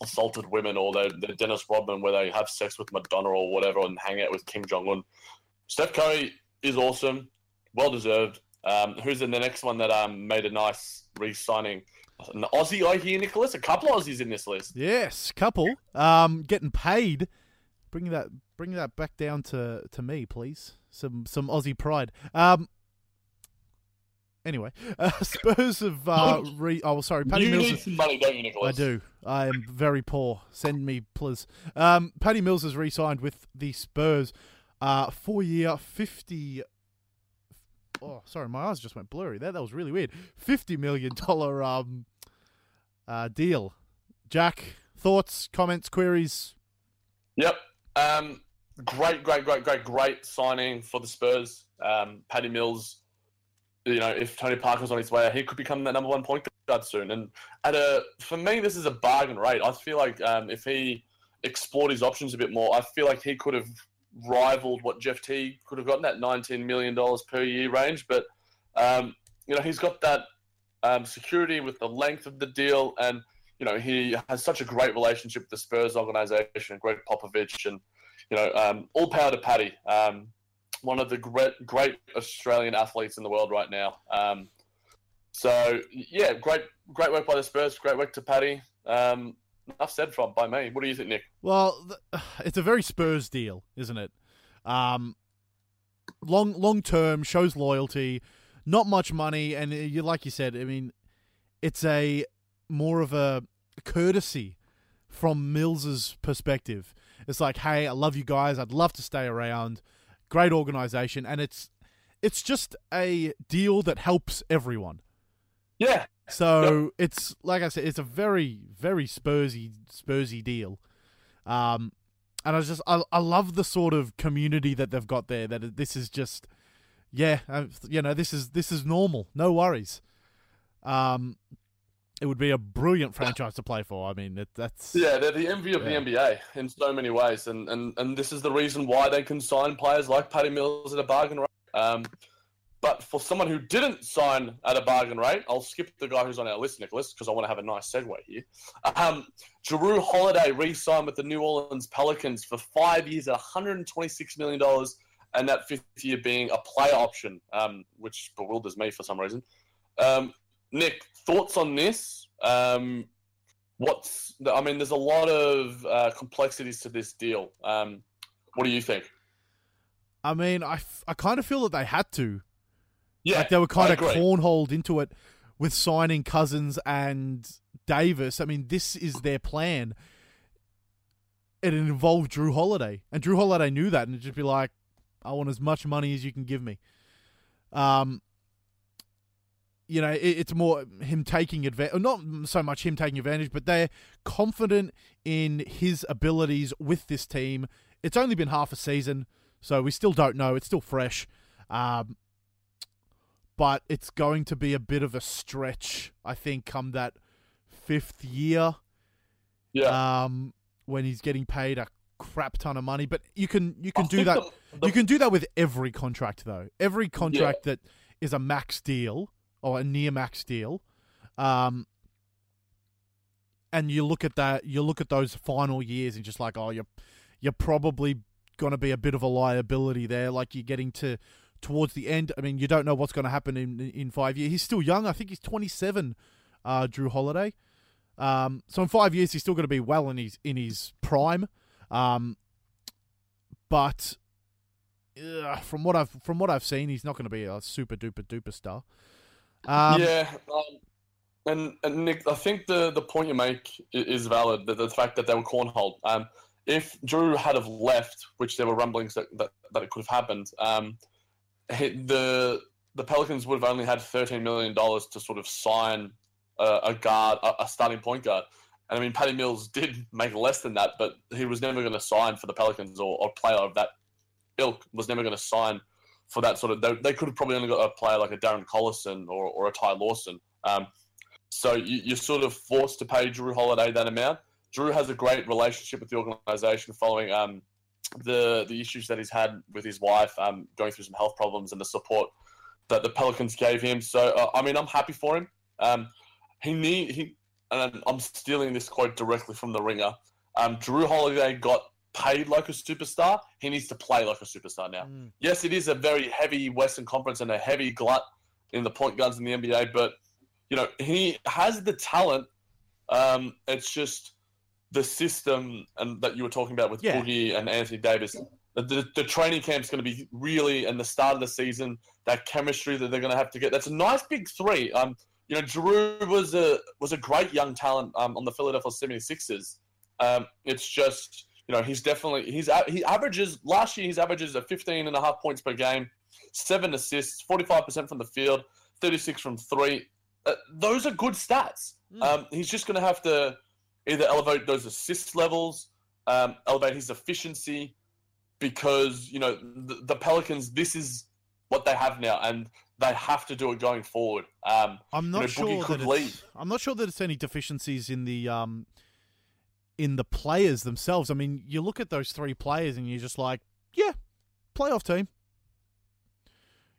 Speaker 4: assaulted women, or they're, they're Dennis Rodman, where they have sex with Madonna or whatever and hang out with Kim Jong Un. Steph Curry is awesome, well deserved. Um, who's in the next one that um, made a nice re signing? An Aussie, I hear, Nicholas. A couple of Aussies in this list.
Speaker 3: Yes, couple. Um, getting paid. Bring that bring that back down to, to me, please. Some some Aussie pride. Um. Anyway, uh, Spurs have uh, re. Oh, sorry, Patty
Speaker 4: you
Speaker 3: Mills.
Speaker 4: need some money, don't you,
Speaker 3: I do. I am very poor. Send me, please. Um, Patty Mills has re-signed with the Spurs. Uh, four-year, fifty. Oh, sorry, my eyes just went blurry. There, that was really weird. Fifty million dollar um, uh, deal. Jack, thoughts, comments, queries?
Speaker 4: Yep. Um, great, great, great, great, great signing for the Spurs. Um, Patty Mills. You know, if Tony Parker's on his way, he could become the number one point guard soon. And at a, for me, this is a bargain rate. I feel like um, if he explored his options a bit more, I feel like he could have rivaled what Jeff T could have gotten that nineteen million dollars per year range. But um, you know, he's got that um, security with the length of the deal, and you know, he has such a great relationship with the Spurs organization, Gregg Popovich, and you know, um, all power to Patty. Um, one of the great, great Australian athletes in the world right now. Um, so yeah, great, great work by the Spurs. Great work to Patty. Enough said from by me. What do you think, Nick?
Speaker 3: Well, it's a very Spurs deal, isn't it? Um, long long term shows loyalty, not much money, and uh, you like you said. I mean, it's a more of a courtesy from Mills's perspective. It's like, hey, I love you guys. I'd love to stay around. great organization, and it's it's just a deal that helps everyone.
Speaker 4: Yeah,
Speaker 3: So it's like I said, it's a very very Spursy Spursy deal. Um, and I was just I I love the sort of community that they've got there. That this is just yeah, uh, you know this is this is normal. No worries. Um, it would be a brilliant franchise to play for. I mean, it, that's
Speaker 4: Yeah, they're the envy of
Speaker 3: Yeah.
Speaker 4: the NBA in so many ways, and, and and this is the reason why they can sign players like Patty Mills at a bargain rate. Um, but for someone who didn't sign at a bargain rate, I'll skip the guy who's on our list, Nicholas, because I want to have a nice segue here. Um, Jrue Holiday re-signed with the New Orleans Pelicans for five years at 126 million dollars, and that fifth year being a player option, um, which bewilders me for some reason. Um, Nick, thoughts on this? Um, what's the, I mean, there's a lot of uh, complexities to this deal. Um, what do you think?
Speaker 3: I mean, I, f- I kind of feel that they had to.
Speaker 4: Yeah,
Speaker 3: like they were kind
Speaker 4: I
Speaker 3: of
Speaker 4: agree.
Speaker 3: cornholed into it with signing Cousins and Davis. I mean, this is their plan. It involved Jrue Holiday, and Jrue Holiday knew that, and it'd just be like, "I want as much money as you can give me." Um, you know, it, it's more him taking advantage, not so much him taking advantage, but they're confident in his abilities with this team. It's only been half a season, so we still don't know. It's still fresh. Um, but it's going to be a bit of a stretch, I think, come that fifth year.
Speaker 4: Yeah,
Speaker 3: Um, when he's getting paid a crap ton of money. But you can you can
Speaker 4: I
Speaker 3: do that.
Speaker 4: the- the-
Speaker 3: you can do that with every contract, though. Every contract that is a max deal or a near max deal, um, and you look at that, you look at those final years, and just like, oh, you're you're probably going to be a bit of a liability there. Like you're getting to towards the end. I mean, you don't know what's going to happen in in five years. He's still young. I think he's 27. Uh, Jrue Holiday. Um, so in five years, he's still going to be well in his in his prime. Um, but uh, from what I've from what I've seen, he's not going to be a super duper duper star. Um,
Speaker 4: yeah, um, and, and Nick, I think the, the point you make is valid. The, the fact that they were cornholed. Um, if Jrue had have left, which there were rumblings that, that, that it could have happened, um, the the Pelicans would have only had thirteen million dollars to sort of sign a, a guard, a, a starting point guard. And I mean, Patty Mills did make less than that, but he was never going to sign for the Pelicans or, or player of that ilk was never going to sign for that sort of. They, they could have probably only got a player like a Darren Collison or, or a Ty Lawson. Um, so you, you're sort of forced to pay Jrue Holiday that amount. Jrue has a great relationship with the organization following um, the the issues that he's had with his wife, um, going through some health problems, and the support that the Pelicans gave him. So uh, I mean, I'm happy for him. Um, he need he, and I'm stealing this quote directly from the Ringer. Um, Jrue Holiday got paid like a superstar. He needs to play like a superstar now.
Speaker 3: Mm.
Speaker 4: Yes, it is a very heavy Western Conference and a heavy glut in the point guards in the NBA, but you know he has the talent. Um, it's just the system and that you were talking about with
Speaker 3: Yeah.
Speaker 4: Boogie and Anthony Davis. The, the, training camp's going to be really, and the start of the season, that chemistry that they're going to have to get. That's a nice big three. Um, you know, Jrue was a was a great young talent um, on the Philadelphia 76ers. Um, it's just, you know, he's definitely he's he averages last year his averages are 15 and a half points per game, seven assists, 45% from the field, 36 from three. Uh, those are good stats. Um, he's just going to have to either elevate those assist levels, um, elevate his efficiency, because you know the, the Pelicans. This is what they have now, and they have to do it going forward. Um,
Speaker 3: I'm not
Speaker 4: know,
Speaker 3: sure that it's. I'm not sure that it's any deficiencies in the um in the players themselves. I mean, you look at those three players and you're just like, yeah, playoff team.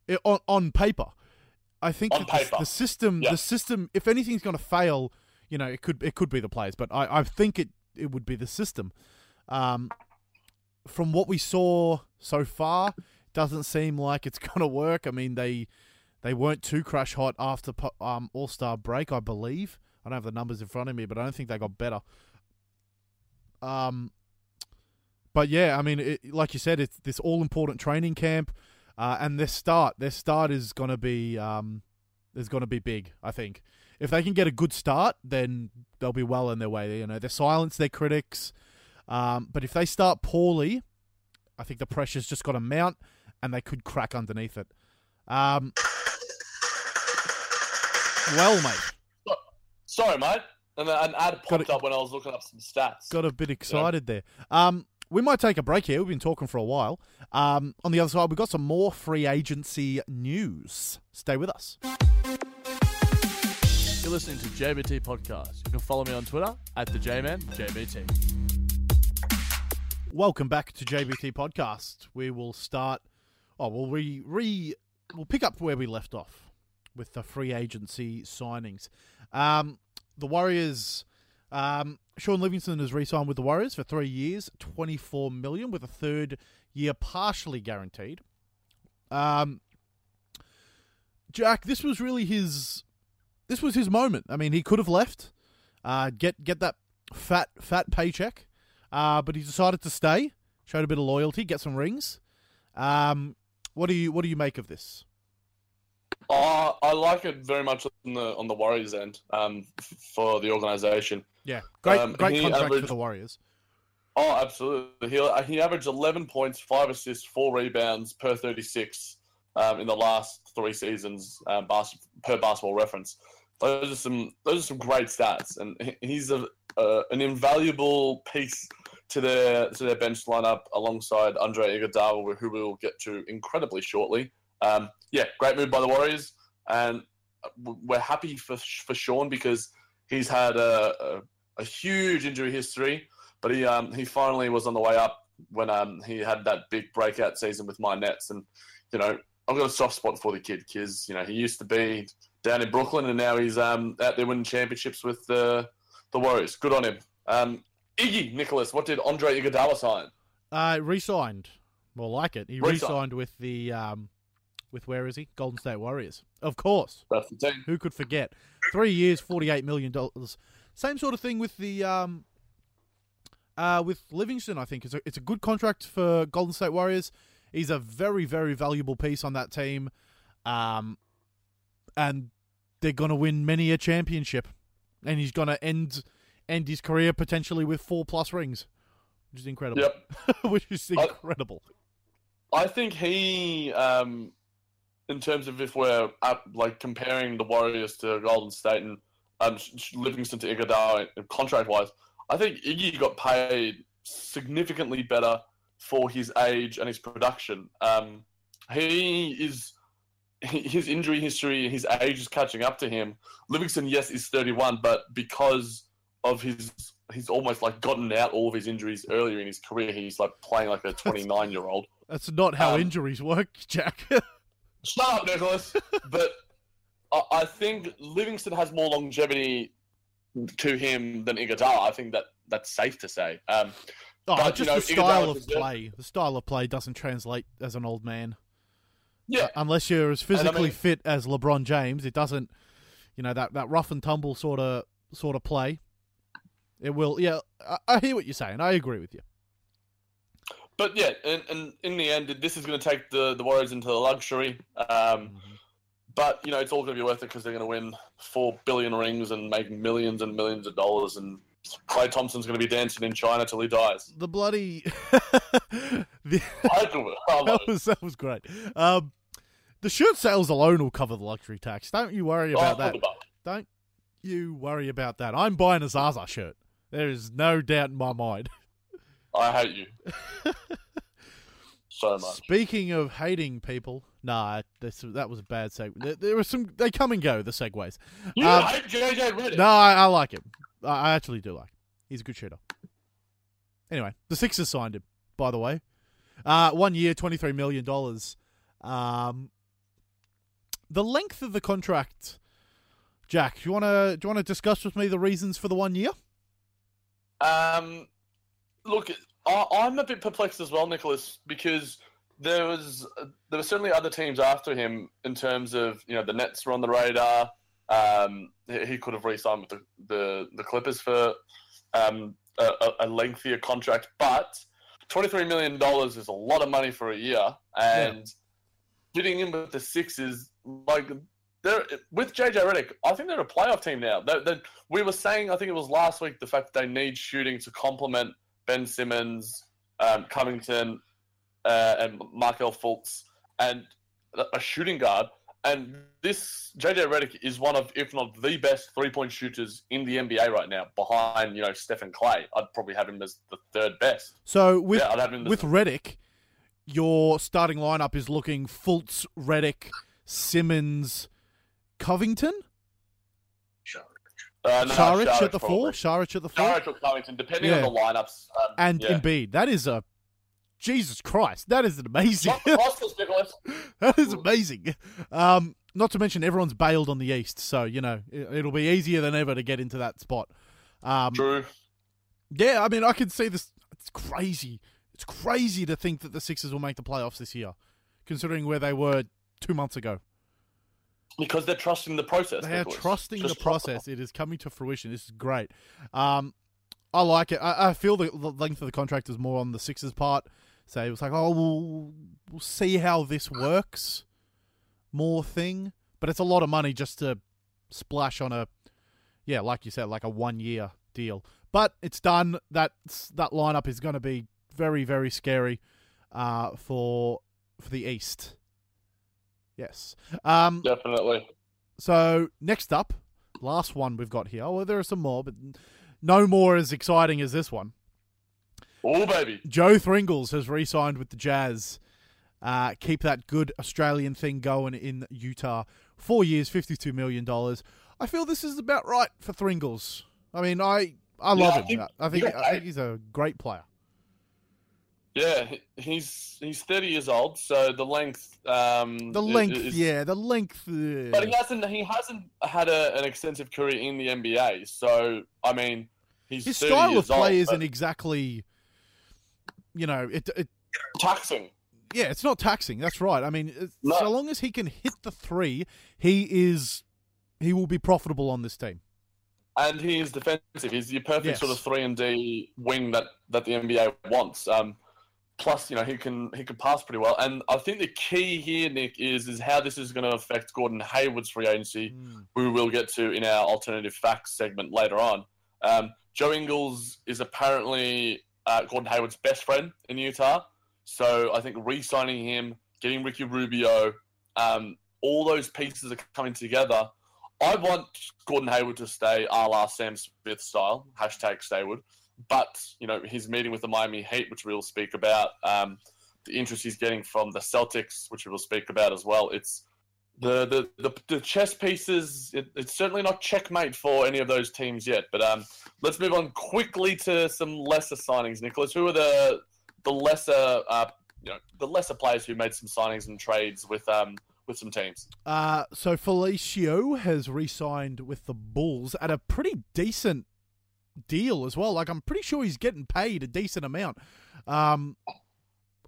Speaker 3: I- on on paper, I think
Speaker 4: On
Speaker 3: that the- the, system,
Speaker 4: Yeah.
Speaker 3: the system, if anything's going to fail, you know, it could it could be the players, but I, I think it it would be the system. Um, from what we saw so far, doesn't seem like it's to work. I mean, they they weren't too crash hot after um, All Star break, I believe. I don't have the numbers in front of me, but I don't think they got better. Um, but yeah, I mean, it, like you said, it's this all important training camp, uh, and their start, their start is going to be um, is going to be big. I think if they can get a good start, then they'll be well in their way. You know, they silence their critics, um, but if they start poorly, I think the pressure's just got to mount, and they could crack underneath it. Um, well, mate,
Speaker 4: Sorry, mate. And an ad popped up when I was looking up some stats.
Speaker 3: got a bit excited there. Um, we might take a break here. We've been talking for a while. Um, on the other side, we've got some more free agency news. Stay with us.
Speaker 1: You're listening to JBT Podcast. You can follow me on Twitter at the JMan JBT.
Speaker 3: Welcome back to JBT Podcast. We will start. Oh, well, re re we'll pick up where we left off with the free agency signings. Um, the Warriors. Um, Shaun Livingston has re-signed with the Warriors for three years, twenty-four million, with a third year partially guaranteed. Um, Jack, this was really his. This was his moment. I mean, he could have left, uh, get get that fat fat paycheck, uh, but he decided to stay. Showed a bit of loyalty, get some rings. Um, what do you what do you make of this?
Speaker 4: Uh, I like it very much on the on the Warriors end um, for the organisation.
Speaker 3: Yeah, great
Speaker 4: Um,
Speaker 3: great contract for the Warriors.
Speaker 4: Oh, absolutely. He he averaged 11 points, five assists, four rebounds per 36 um, in the last three seasons um, bas- per Basketball Reference. Those are some those are some great stats, and he's a, uh, an invaluable piece to their to their bench lineup alongside Andre Iguodala, who we'll get to incredibly shortly. Um, yeah, great move by the Warriors, and we're happy for for Sean because he's had a, a, a huge injury history but he um, he finally was on the way up when um, he had that big breakout season with my Nets, and you know I've got a soft spot for the kid because you know he used to be down in Brooklyn and now he's um, out there winning championships with the the Warriors. Good on him. Um, Iggy Nicholas, what did Andre Iguodala sign?
Speaker 3: Uh, re-signed. More like it. He
Speaker 4: Re-signed.
Speaker 3: re-signed with the um, with where is he? Golden State Warriors. Of course.
Speaker 4: That's the team.
Speaker 3: Who could forget? Three years, forty-eight million dollars. Same sort of thing with the um, uh, with Livingston. I think it's a it's a good contract for Golden State Warriors. He's a very very valuable piece on that team, um, and they're gonna win many a championship, and he's gonna end end his career potentially with four plus rings, which is incredible.
Speaker 4: Yep.
Speaker 3: which is incredible.
Speaker 4: I think he, um, in terms of if we're up, like comparing the Warriors to Golden State and um, Livingston to Iguodala contract wise, I think Iggy got paid significantly better for his age and his production. Um, he is his injury history, his age is catching up to him. Livingston, yes, is 31, but because of his he's almost like gotten out all of his injuries earlier in his career. He's like playing like a 29 year old.
Speaker 3: That's not how
Speaker 4: Um,
Speaker 3: injuries work, Jack.
Speaker 4: Shut up, Nicholas. but I, I think Livingston has more longevity to him than Iguodala. I think that that's safe to say. Um,
Speaker 3: oh,
Speaker 4: but,
Speaker 3: just
Speaker 4: you know,
Speaker 3: the style
Speaker 4: Iguodala
Speaker 3: of play. The style of play doesn't translate as an old man.
Speaker 4: Yeah,
Speaker 3: Unless you're as
Speaker 4: I
Speaker 3: physically
Speaker 4: mean-
Speaker 3: fit as LeBron James, it doesn't. You know that that rough and tumble sort of sort of play. It will. Yeah, I, I hear what you're saying. I agree with you.
Speaker 4: but yeah, and, and in the end, this is going to take the, the Warriors into the luxury. Um, but you know, it's all going to be worth it because they're going to win four billion rings and make millions and millions of dollars. And Klay Thompson's going to be dancing in China till he dies.
Speaker 3: The bloody. the,
Speaker 4: I it.
Speaker 3: That was that was great. Um, the shirt sales alone will cover the luxury tax. Don't you worry about
Speaker 4: Oh,
Speaker 3: that. Don't you worry about that. I'm buying a Zaza shirt. There is no doubt in my mind.
Speaker 4: I hate you so much.
Speaker 3: Speaking of hating people, nah, this, that was a bad segue. There, there were some. They come and go. The segues.
Speaker 4: You
Speaker 3: Um,
Speaker 4: hate JJ Redick.
Speaker 3: No, I, I like him. I, I actually do like. Him. He's a good shooter. Anyway, the Sixers signed him. By the way, uh, one year, twenty three million dollars. Um, the length of the contract, Jack. Do you want to do you want to discuss with me the reasons for the one year?
Speaker 4: Um, look, I, I'm a bit perplexed as well, Nicholas, because there was there were certainly other teams after him in terms of you know the Nets were on the radar. Um, he, could have re-signed with the the, the Clippers for um, a, a- lengthier contract, but twenty three million dollars is a lot of money for a year, and getting in with the Sixers like. They're, with JJ Redick, I think they're a playoff team now. They, they, we were saying, I think it was last week, the fact that they need shooting to complement Ben Simmons, um, Covington, uh, and Markelle Fultz. and a- shooting guard. And this JJ Redick is one of, if not the best three point shooters in the NBA right now, behind you know Stephen Klay. I'd probably have him as the third best.
Speaker 3: So with
Speaker 4: Yeah, I'd have him as
Speaker 3: with Redick, your starting lineup is looking Fultz, Redick, Simmons, Covington,
Speaker 4: Uh, no,
Speaker 3: Saric
Speaker 4: Saric
Speaker 3: at the four,
Speaker 4: probably.
Speaker 3: Saric at the four,
Speaker 4: Saric or Covington, depending
Speaker 3: Yeah.
Speaker 4: on the lineups. Um,
Speaker 3: and
Speaker 4: yeah.
Speaker 3: Embiid. That is a Jesus Christ. That is an amazing.
Speaker 4: Not the Costas, Nicholas.
Speaker 3: that is amazing. Um, not to mention everyone's bailed on the East, so you know it, it'll be easier than ever to get into that spot. Um,
Speaker 4: True.
Speaker 3: Yeah, I mean, I can see this. It's crazy. It's crazy to think that the Sixers will make the playoffs this year, considering where they were two months ago.
Speaker 4: Because they're trusting the process.
Speaker 3: They are trusting the
Speaker 4: Just trust
Speaker 3: process. It is coming to fruition. This is great. Um, I like it. I, I feel the, the length of the contract is more on the Sixers' part. So it was like, oh, we'll, we'll see how this works. More thing, but it's a lot of money just to splash on a, yeah, like you said, like a one-year deal. But it's done. That that lineup is going to be very, very scary uh, for for the East. Yes. Um,
Speaker 4: Definitely.
Speaker 3: so next up, last one we've got here. Well, there are some more, but no more as exciting as this one.
Speaker 4: Oh, baby.
Speaker 3: Joe Thringles has re-signed with the Jazz. Uh, keep that good Australian thing going in Utah. Four years, fifty-two million dollars. I feel this is about right for Thringles. I mean, I I
Speaker 4: Yeah,
Speaker 3: love
Speaker 4: I
Speaker 3: him.
Speaker 4: think-
Speaker 3: I think
Speaker 4: yeah,
Speaker 3: I- think he's a great player.
Speaker 4: Yeah, he's he's 30 years old, so the length. Um,
Speaker 3: The length,
Speaker 4: is-
Speaker 3: yeah, the length. uh,
Speaker 4: But he hasn't he hasn't had a, an extensive career in the NBA, so I mean, he's
Speaker 3: his
Speaker 4: 30
Speaker 3: style of play
Speaker 4: old,
Speaker 3: isn't exactly, you know, it, it
Speaker 4: taxing.
Speaker 3: Yeah, it's not taxing. That's right. I mean, it's-
Speaker 4: No.
Speaker 3: so long as he can hit the three, he is he will be profitable on this team.
Speaker 4: and he is defensive. He's the perfect
Speaker 3: Yes.
Speaker 4: sort of three and D wing that, that the NBA wants. Um, plus, you know, he can he can pass pretty well. And I think the key here, Nick, is is how this is going to affect Gordon Hayward's free agency, who we'll get to in our alternative facts segment later on. Um, Joe Ingles is apparently uh, Gordon Hayward's best friend in Utah, so I think re-signing him, getting Ricky Rubio, um, all those pieces are coming together. I want Gordon Hayward to stay a la Sam Smith style, hashtag Staywood. But, you know, his meeting with the Miami Heat, which we'll speak about, um, the interest he's getting from the Celtics, which we will speak about as well. It's the the, the, the chess pieces, it, it's certainly not checkmate for any of those teams yet. But um, let's move on quickly to some lesser signings, Nicholas. Who are the the lesser uh, you know, the lesser players who made some signings and trades with um with some teams?
Speaker 3: Uh, so Felicio has re-signed with the Bulls at a pretty decent deal as well. Like I'm pretty sure he's getting paid a decent amount. Um,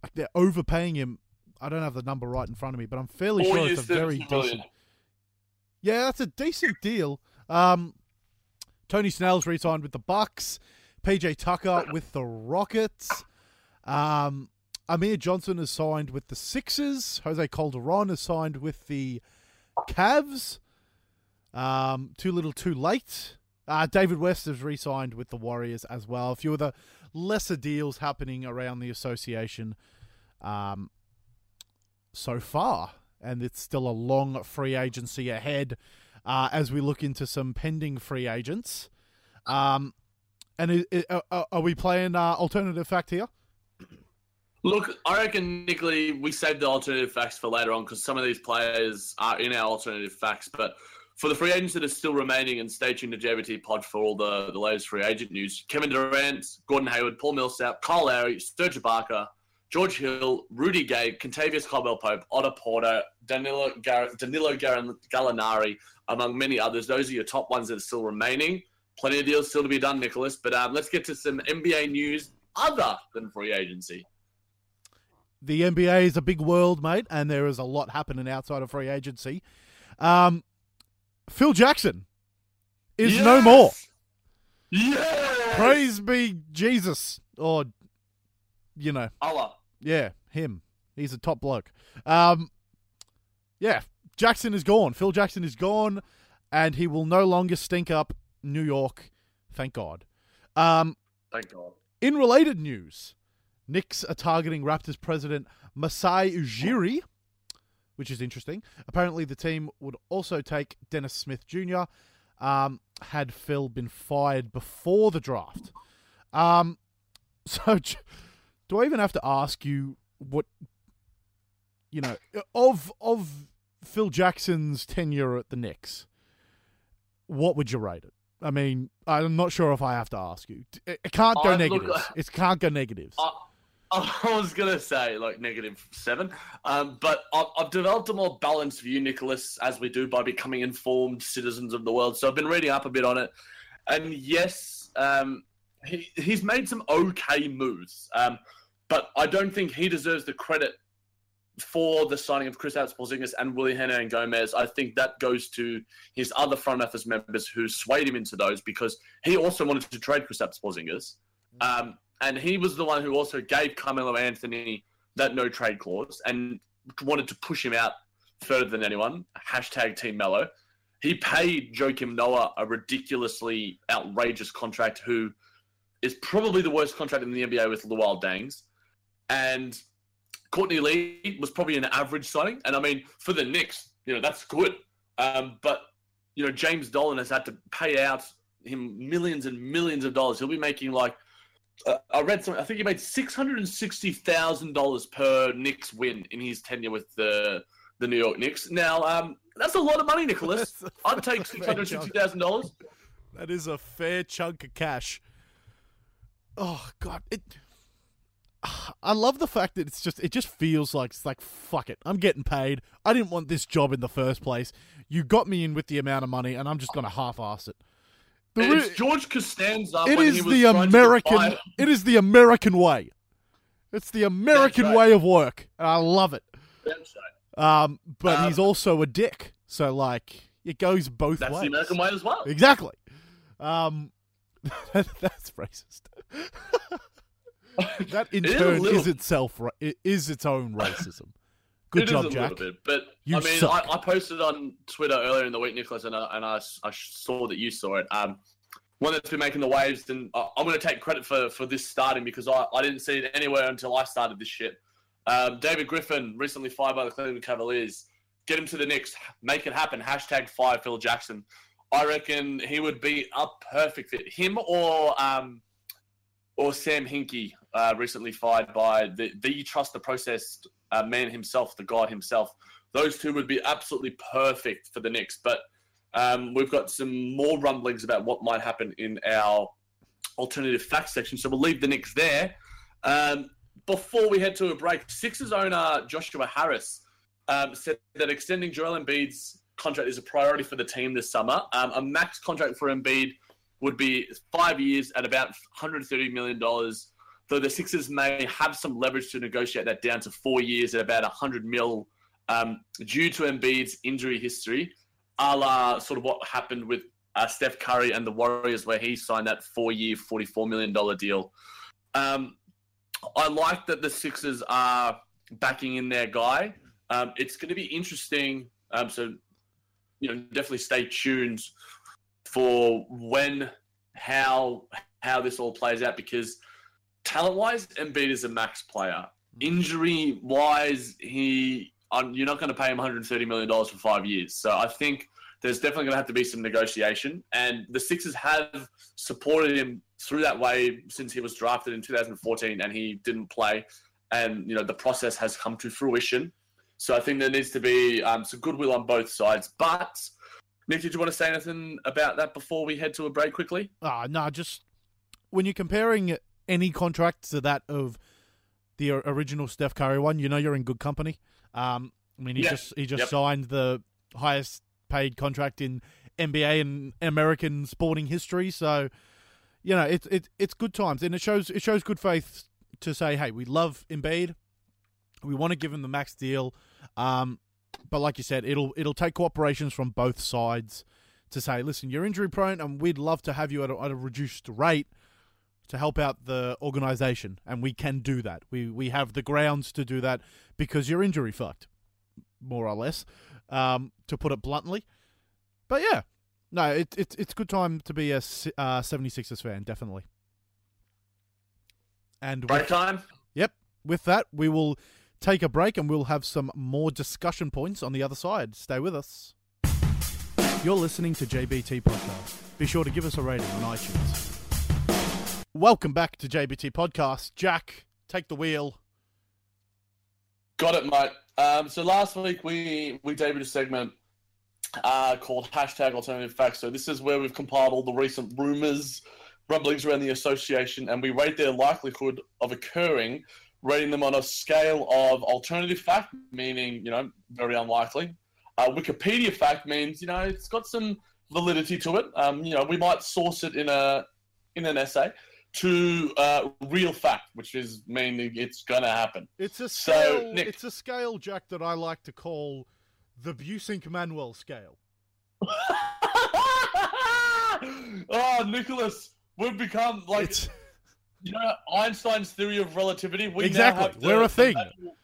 Speaker 3: like they're overpaying him. I don't have the number right in front of me, but I'm fairly
Speaker 4: Four
Speaker 3: sure it's a very
Speaker 4: 70 million.
Speaker 3: decent. Yeah, that's a decent deal. Um, Tony Snell's re-signed with the Bucks. PJ Tucker with the Rockets. Um, Amir Johnson has signed with the Sixers. Jose Calderon has signed with the Cavs. Um, too little, too late. Uh, David West has re-signed with the Warriors as well. A few of the lesser deals happening around the association um, so far, and it's still a long free agency ahead uh, as we look into some pending free agents. Um, and i uh, are we playing uh, alternative fact here?
Speaker 4: Look, I reckon, Nicholas, we saved the alternative facts for later on because some of these players are in our alternative facts. But for the free agents that are still remaining, and stay tuned to JBT Pod for all the, the latest free agent news Kevin Durant, Gordon Hayward, Paul Millsap, Kyle Lowry, Serge Ibaka, George Hill, Rudy Gay, Kentavious Caldwell Pope, Otto Porter, Danilo, Gar- Danilo Gar- Gallinari, among many others. Those are your top ones that are still remaining. Plenty of deals still to be done, Nicholas. But um, let's get to some NBA news other than free agency.
Speaker 3: the NBA is a big world, mate, and there is a lot happening outside of free agency. Um, Phil Jackson is no more.
Speaker 4: Yes!
Speaker 3: Praise be Jesus, or you know,
Speaker 4: Allah.
Speaker 3: yeah, him. He's a top bloke. Um, yeah, Jackson is gone. Phil Jackson is gone, and he will no longer stink up New York. Thank God. Um,
Speaker 4: Thank God.
Speaker 3: In related news, Knicks are targeting Raptors president Masai Ujiri which is interesting. Apparently, the team would also take Dennis Smith Jr. Um, had Phil been fired before the draft. Um, so, do I even have to ask you what you know of of Phil Jackson's tenure at the Knicks? What would you rate it? I mean, I'm not sure if I have to ask you. It can't go
Speaker 4: I- look,
Speaker 3: negatives.
Speaker 4: uh,
Speaker 3: it can't go negatives.
Speaker 4: I, I was gonna say like negative seven, um, but I've, I've developed a more balanced view, Nicholas, as we do by becoming informed citizens of the world. So I've been reading up a bit on it, and yes, um, he he's made some okay moves, um, but I don't think he deserves the credit for the signing of Chris Porzingis and Willy Hernangomez. I think that goes to his other front office members who swayed him into those because he also wanted to trade Chris Porzingis. Um, and he was the one who also gave Carmelo Anthony that no trade clause and wanted to push him out further than anyone. Hashtag Team Mello. He paid Joakim Noah a ridiculously outrageous contract, who is probably the worst contract in the NBA with Luol Deng's. And Courtney Lee was probably an average signing. And I mean, for the Knicks, you know, that's good. Um, but, you know, James Dolan has had to pay out him millions and millions of dollars. He'll be making like uh, I read something. I think he made six hundred and sixty thousand dollars per Knicks win in his tenure with the the New York Knicks. Now, um, that's a lot of money, Nicholas. I'd take six hundred sixty thousand dollars.
Speaker 3: That is a fair chunk of cash. Oh god, it. I love the fact that it's just it just feels like it's like fuck it. I'm getting paid. I didn't want this job in the first place. You got me in with the amount of money, and I'm just gonna half-ass it. The
Speaker 4: It's
Speaker 3: re-
Speaker 4: George Costanza.
Speaker 3: it
Speaker 4: when
Speaker 3: is
Speaker 4: he was
Speaker 3: the American. It is the American way. It's the American
Speaker 4: right.
Speaker 3: way of work, and I love it.
Speaker 4: That's right.
Speaker 3: Um, but
Speaker 4: Um,
Speaker 3: he's also a dick, so like it goes both
Speaker 4: That's
Speaker 3: ways.
Speaker 4: the American way as well.
Speaker 3: Exactly. Um, that's racist. that in
Speaker 4: It is
Speaker 3: turn
Speaker 4: little-
Speaker 3: is itself is its own racism. Good
Speaker 4: It is
Speaker 3: job,
Speaker 4: a
Speaker 3: Jack.
Speaker 4: little bit, but
Speaker 3: You
Speaker 4: I mean. I, I posted on Twitter earlier in the week, Nicholas, and I, and I, I saw that you saw it. Um, one that's been making the waves, and I, I'm going to take credit for, for this starting because I, I didn't see it anywhere until I started this shit. Um, David Griffin, recently fired by the Cleveland Cavaliers. Get him to the Knicks. Make it happen. Hashtag fire Phil Jackson. I reckon he would be a perfect fit. Him or um, or Sam Hinkie, uh, recently fired by the the trust the process uh, man himself, the god himself. Those two would be absolutely perfect for the Knicks. But um, we've got some more rumblings about what might happen in our alternative facts section. So we'll leave the Knicks there. Um, before we head to a break, Sixers owner Joshua Harris um, said that extending Joel Embiid's contract is a priority for the team this summer. Um, a max contract for Embiid would be five years at about $130 million, though the Sixers may have some leverage to negotiate that down to four years at about 100 mil um, due to Embiid's injury history, a la sort of what happened with uh, Steph Curry and the Warriors, where he signed that four-year, $44 million deal. Um, I like that the Sixers are backing in their guy. Um, it's going to be interesting. Um, so, you know, definitely stay tuned for when, how, how this all plays out because talent-wise, Embiid is a max player. Injury-wise, he um, you're not going to pay him 130 million dollars for five years. So I think there's definitely going to have to be some negotiation. And the Sixers have supported him through that way since he was drafted in 2014 and he didn't play. And, you know, the process has come to fruition. So I think there needs to be um, some goodwill on both sides. But, Nick, did you want to say anything about that before we head to a break quickly?
Speaker 3: Ah, no, just when you're comparing any contract to that of the original Steph Curry one, you know you're in good company. Um, I mean, he just he just
Speaker 4: Yep.
Speaker 3: signed the highest paid contract in NBA and American sporting history, so you know it's it's it's good times, and it shows it shows good faith to say, hey, we love Embiid, we want to give him the max deal, um, but like you said, it'll it'll take cooperations from both sides to say, listen, you're injury prone, and we'd love to have you at a, at a reduced rate to help out the organization, and we can do that. We we have the grounds to do that because you're injury fucked, more or less, um, to put it bluntly. But yeah, no, it's it's it's good time to be a uh, 76ers fan, definitely. And
Speaker 4: Break
Speaker 3: with,
Speaker 4: time?
Speaker 3: yep, with that, we will take a break and we'll have some more discussion points on the other side. Stay with us. You're listening to JBT Podcast. Be sure to give us a rating on iTunes. Welcome back to JBT Podcast. Jack, take the wheel.
Speaker 4: Got it, mate. Um, so last week we we debuted a segment uh, called hashtag Alternative Facts. So this is where we've compiled all the recent rumors, rumblings around the association, and we rate their likelihood of occurring, rating them on a scale of alternative fact, meaning you know very unlikely. Uh, Wikipedia fact means you know it's got some validity to it. Um, you know we might source it in a in an essay to uh, real fact, which is mainly it's going to happen.
Speaker 3: It's a
Speaker 4: So,
Speaker 3: scale.
Speaker 4: Nick-
Speaker 3: it's a scale, Jack, that I like to call the Busink Manuel scale.
Speaker 4: oh, Nicholas, we've become like
Speaker 3: It's
Speaker 4: you know Einstein's theory of relativity. We
Speaker 3: Exactly,
Speaker 4: the,
Speaker 3: we're a thing.
Speaker 4: The manual,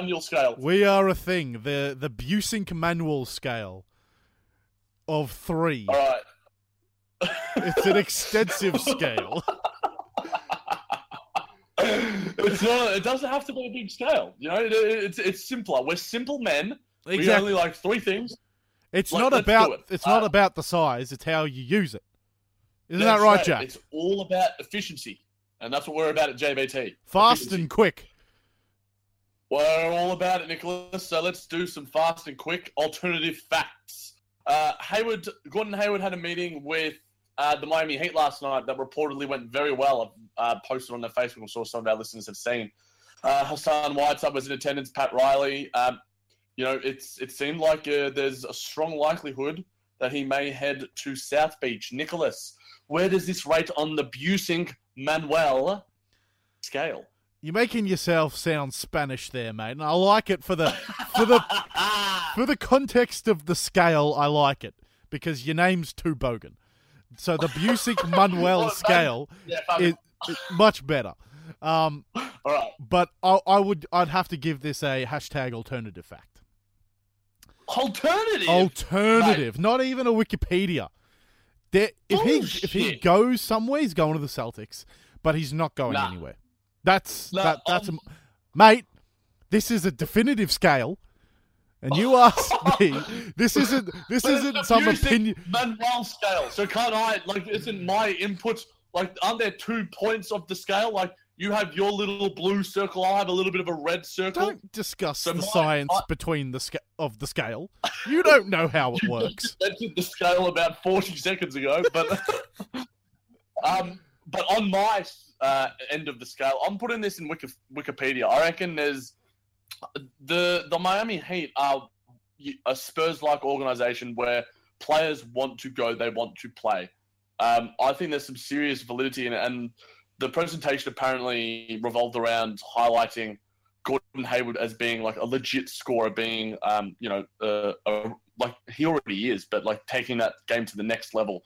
Speaker 4: manual scale.
Speaker 3: we are a thing. The the Busink Manuel scale of three.
Speaker 4: All right.
Speaker 3: It's an extensive scale.
Speaker 4: It's not. It doesn't have to be a big scale. You know, it, it- it's it's simpler. We're simple men. We only like three things.
Speaker 3: It's
Speaker 4: Let-
Speaker 3: not about
Speaker 4: it.
Speaker 3: it's not
Speaker 4: Uh,
Speaker 3: about the size. It's how you use it. Isn't that right, Jack?
Speaker 4: It's all about efficiency, and that's what we're about at JBT.
Speaker 3: Fast
Speaker 4: Efficiency.
Speaker 3: and quick.
Speaker 4: We're all about it, Nicholas. So let's do some fast and quick alternative facts. Uh, Hayward, Gordon Hayward had a meeting with uh, the Miami Heat last night that reportedly went very well. I've uh, posted on their Facebook. I'm sure some of our listeners have seen. Uh, Hassan Whiteside was in attendance. Pat Riley. Um, you know, it's it seemed like uh, there's a strong likelihood that he may head to South Beach. Nicholas, where does this rate on the Busing Manuel scale?
Speaker 3: You're making yourself sound Spanish there, mate, and I like it for the for the for the context of the scale. I like it because your name's too bogan. So the Busik Manuel scale
Speaker 4: yeah,
Speaker 3: is, much better. Um,
Speaker 4: all right.
Speaker 3: but I, I would I'd have to give this a hashtag alternative fact.
Speaker 4: Alternative.
Speaker 3: Alternative, not even a Wikipedia. There, if he if he goes somewhere, he's going to the Celtics, but he's not going
Speaker 4: Nah.
Speaker 3: anywhere. That's
Speaker 4: Nah,
Speaker 3: that that's
Speaker 4: um,
Speaker 3: a, mate. This is a definitive scale, and you ask me. This isn't this
Speaker 4: But
Speaker 3: isn't some opinion.
Speaker 4: Manuel scale. So can't I like? Isn't my input like? Aren't there two points of the scale? Like you have your little blue circle. I have a little bit of a red circle.
Speaker 3: Don't discuss
Speaker 4: So
Speaker 3: the
Speaker 4: my-
Speaker 3: science
Speaker 4: I-
Speaker 3: between the sca- of the scale. You don't know how it works.
Speaker 4: invented the scale about forty seconds ago, but um, but on my uh, end of the scale, I'm putting this in Wiki- Wikipedia. I reckon there's the the Miami Heat are a Spurs-like organization where players want to go, they want to play. Um, I think there's some serious validity in it, and the presentation apparently revolved around highlighting Gordon Hayward as being like a legit scorer, being um, you know uh, a, like he already is, but like taking that game to the next level.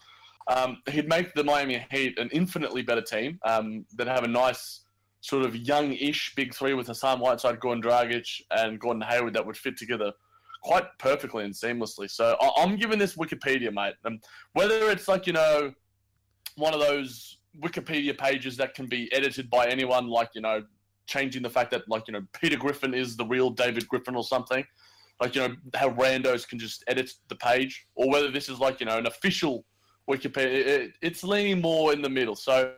Speaker 4: Um, he'd make the Miami Heat an infinitely better team. Um, they'd have a nice sort of young-ish big three with Hassan Whiteside, Goran Dragic, and Gordon Hayward that would fit together quite perfectly and seamlessly. So I- I'm giving this Wikipedia, mate. Um, whether it's like you know one of those Wikipedia pages that can be edited by anyone, like you know changing the fact that like you know Peter Griffin is the real David Griffin or something. Like you know how randos can just edit the page, or whether this is like you know an official Wikipedia. It, it's leaning more in the middle. So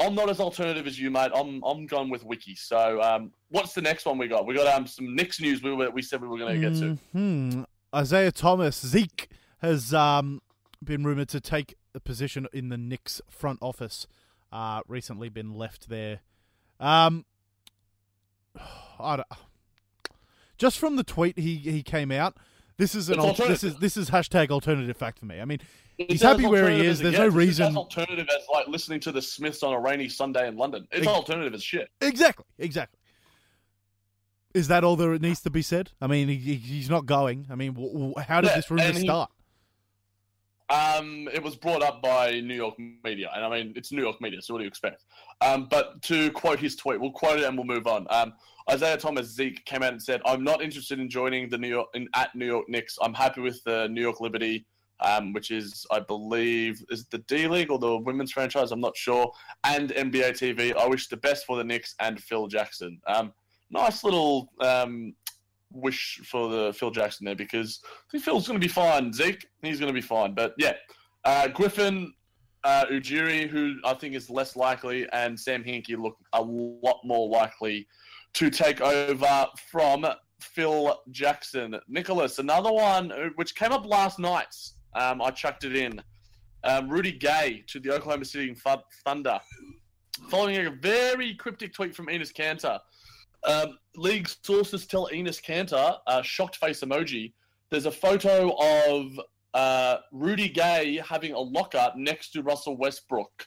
Speaker 4: I'm not as alternative as you, mate. I'm I'm going with Wiki. So um, what's the next one we got? We got um some Knicks news. We were, we said we were going to get to.
Speaker 3: Hmm. Isiah Thomas, Zeke, has um, been rumored to take a position in the Knicks front office. Uh, recently been left there. Um, I don't, just from the tweet he, he came out. This is an al- this is this is hashtag alternative fact for me. I mean,
Speaker 4: It's
Speaker 3: he's happy where he is. There's no
Speaker 4: It's
Speaker 3: reason.
Speaker 4: as alternative as like listening to the Smiths on a rainy Sunday in London. It's
Speaker 3: Ex-
Speaker 4: alternative as shit.
Speaker 3: Exactly, exactly. Is that all there needs to be said? I mean, he, he's not going. I mean, w- w- how did
Speaker 4: Yeah,
Speaker 3: this rumor
Speaker 4: he-
Speaker 3: start?
Speaker 4: Um, it was brought up by New York media, and I mean it's New York media, so what do you expect? Um, but to quote his tweet, we'll quote it and we'll move on. Um, Isiah Thomas Zeke came out and said, "I'm not interested in joining the New York in, at New York Knicks. I'm happy with the New York Liberty, um, which is I believe is the D League or the women's franchise. I'm not sure. And NBA TV. I wish the best for the Knicks and Phil Jackson. Um, nice little um, wish for the Phil Jackson there because I think Phil's going to be fine. Zeke, he's going to be fine. But yeah, uh, Griffin, uh, Ujiri, who I think is less likely, and Sam Hinkie look a lot more likely to take over from Phil Jackson. Nicholas, another one uh, which came up last night. Um, I chucked it in. Um, Rudy Gay to the Oklahoma City Thunder, following a very cryptic tweet from Enos Kanter. Um, league sources tell Enos Kanter, uh, shocked face emoji, there's a photo of uh, Rudy Gay having a locker next to Russell Westbrook.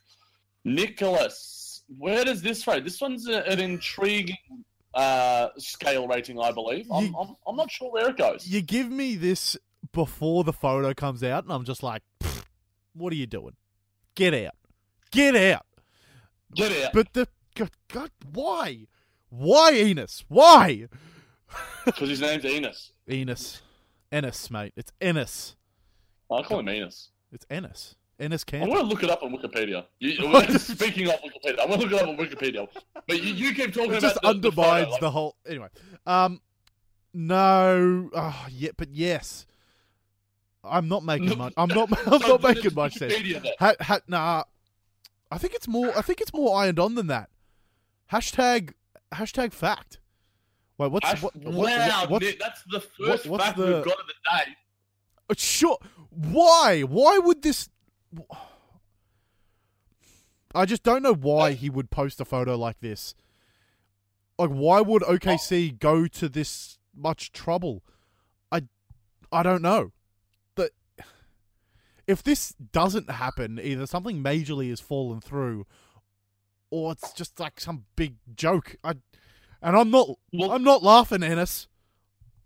Speaker 4: Nicholas, where does this rate? This one's a, an intriguing uh, scale rating, I believe. I'm,
Speaker 3: You-
Speaker 4: I'm, I'm not sure where it goes.
Speaker 3: You give me this before the photo comes out, and I'm just like, what are you doing? Get out. Get out.
Speaker 4: Get out.
Speaker 3: But the. God, God why? Why, Enos? Why?
Speaker 4: Because his name's Enos.
Speaker 3: Enos. Ennis, mate. It's Ennis.
Speaker 4: I call him Enos.
Speaker 3: It's Ennis. Ennis Kanter.
Speaker 4: going to look it up on Wikipedia. You, speaking of Wikipedia, I want to look it up on Wikipedia. But you, you keep talking
Speaker 3: It
Speaker 4: about
Speaker 3: just
Speaker 4: the, the
Speaker 3: undermines
Speaker 4: photo,
Speaker 3: the, whole. Anyway, um, no, oh, yeah, but yes, I'm not making much. I'm not. I'm not making much sense. Ha, ha, nah, I think it's more. I think it's more ironed on than that. Hashtag hashtag fact. Wait, what's
Speaker 4: Ash-
Speaker 3: what, what,
Speaker 4: wow,
Speaker 3: what's,
Speaker 4: Nick, that's the first
Speaker 3: what's
Speaker 4: fact
Speaker 3: the-
Speaker 4: we've got of the day.
Speaker 3: Uh, Sure. Why? Why would this? I just don't know why he would post a photo like this. Like, why would OKC oh. go to this much trouble? I, I don't know. That if this doesn't happen, either something majorly has fallen through, or it's just like some big joke. I, and I'm not.
Speaker 4: Well-
Speaker 3: I'm not laughing, Ennis.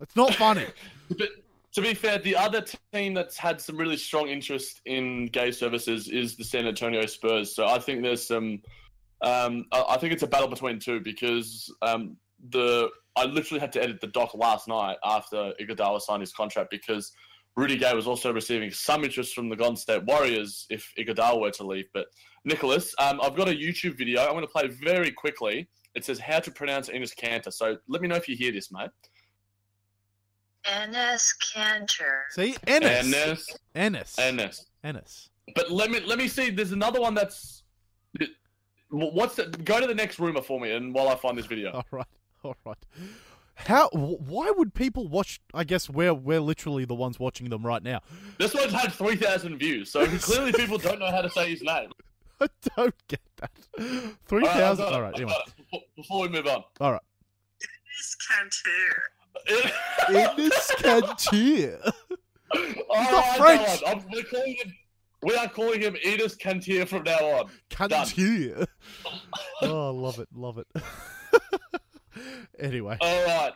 Speaker 3: It's not funny.
Speaker 4: But to be fair, the other team that's had some really strong interest in gay services is the San Antonio Spurs. So I think there's some. Um, I think it's a battle between two because um, the I literally had to edit the doc last night after Iguodala signed his contract because Rudy Gay was also receiving some interest from the Golden State Warriors if Iguodala were to leave. But Nicholas, um, I've got a YouTube video. I'm going to play very quickly. It says how to pronounce Enos Kanter. So let me know if you hear this, mate.
Speaker 5: N.S. Kanter.
Speaker 3: See, Ennis.
Speaker 4: Ennis.
Speaker 3: Ennis.
Speaker 4: Ennis.
Speaker 3: Ennis.
Speaker 4: But let me let me see. There's another one that's. What's the, go to the next rumor for me, and while I find this video.
Speaker 3: All right, all right. How? Why would people watch? I guess we're we're literally the ones watching them right now.
Speaker 4: This one's had three thousand views, so clearly people don't know how to say his name.
Speaker 3: I don't get that. Three thousand.
Speaker 4: All right. I've
Speaker 3: thousand.
Speaker 4: got it,
Speaker 3: All right. Anyway.
Speaker 4: Before- Before we move on,
Speaker 3: All right.
Speaker 5: N.S.
Speaker 3: Ennis Cantier.
Speaker 4: All
Speaker 3: not French.
Speaker 4: I'm- we're calling him. We are calling him Enos Cantier from now on.
Speaker 3: Cantier. Oh, love it, love it. anyway,
Speaker 4: All right,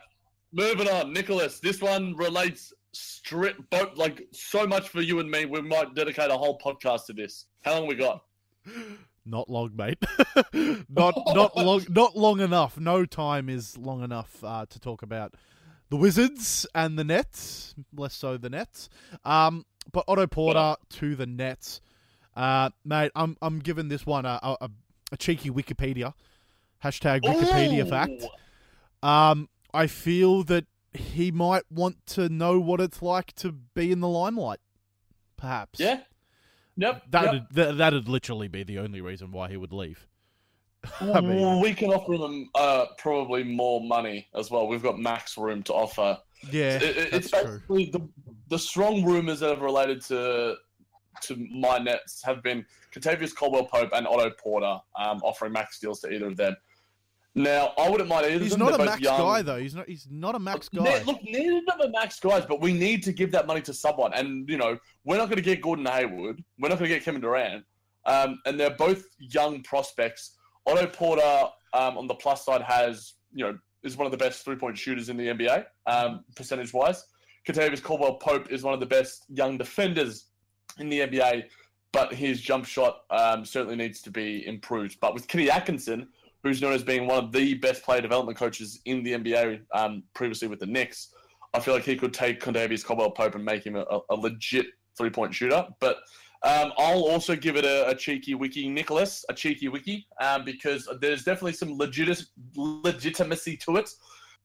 Speaker 4: moving on, Nicholas. This one relates strip boat like so much for you and me. We might dedicate a whole podcast to this. How long we got?
Speaker 3: not long, mate. not not long. Not long enough. No time is long enough uh, to talk about the Wizards and the Nets. Less so the Nets. Um, but Otto Porter to the Nets. Uh, mate, I'm I'm giving this one a a, a cheeky Wikipedia hashtag Wikipedia
Speaker 4: Ooh.
Speaker 3: fact. Um, I feel that he might want to know what it's like to be in the limelight. Perhaps.
Speaker 4: Yeah. Yep.
Speaker 3: That'd
Speaker 4: yep.
Speaker 3: that, that'd literally be the only reason why he would leave. I mean-
Speaker 4: we can offer them uh, probably more money as well. We've got max room to offer.
Speaker 3: Yeah,
Speaker 4: It- it- it's
Speaker 3: true.
Speaker 4: basically the the strong rumors that have related to to my Nets have been Kentavious Caldwell Pope and Otto Porter um, offering max deals to either of them. Now, I wouldn't mind either. of
Speaker 3: He's not a max
Speaker 4: young.
Speaker 3: guy though. He's not. He's not a max
Speaker 4: Ne-
Speaker 3: guy.
Speaker 4: look, neither of them are max guys, but we need to give that money to someone. And you know, we're not going to get Gordon Hayward. We're not going to get Kevin Durant. Um, and they're both young prospects. Otto Porter, um, on the plus side, has you know is one of the best three point shooters in the NBA, um, percentage wise. Kentavious Caldwell Pope is one of the best young defenders in the NBA, but his jump shot um, certainly needs to be improved. But with Kenny Atkinson, who's known as being one of the best player development coaches in the NBA, um, previously with the Knicks, I feel like he could take Kentavious Caldwell Pope and make him a, a legit three point shooter. But Um, I'll also give it a, a cheeky wiki, Nicholas, a cheeky wiki, um, because there's definitely some legit- legitimacy to it.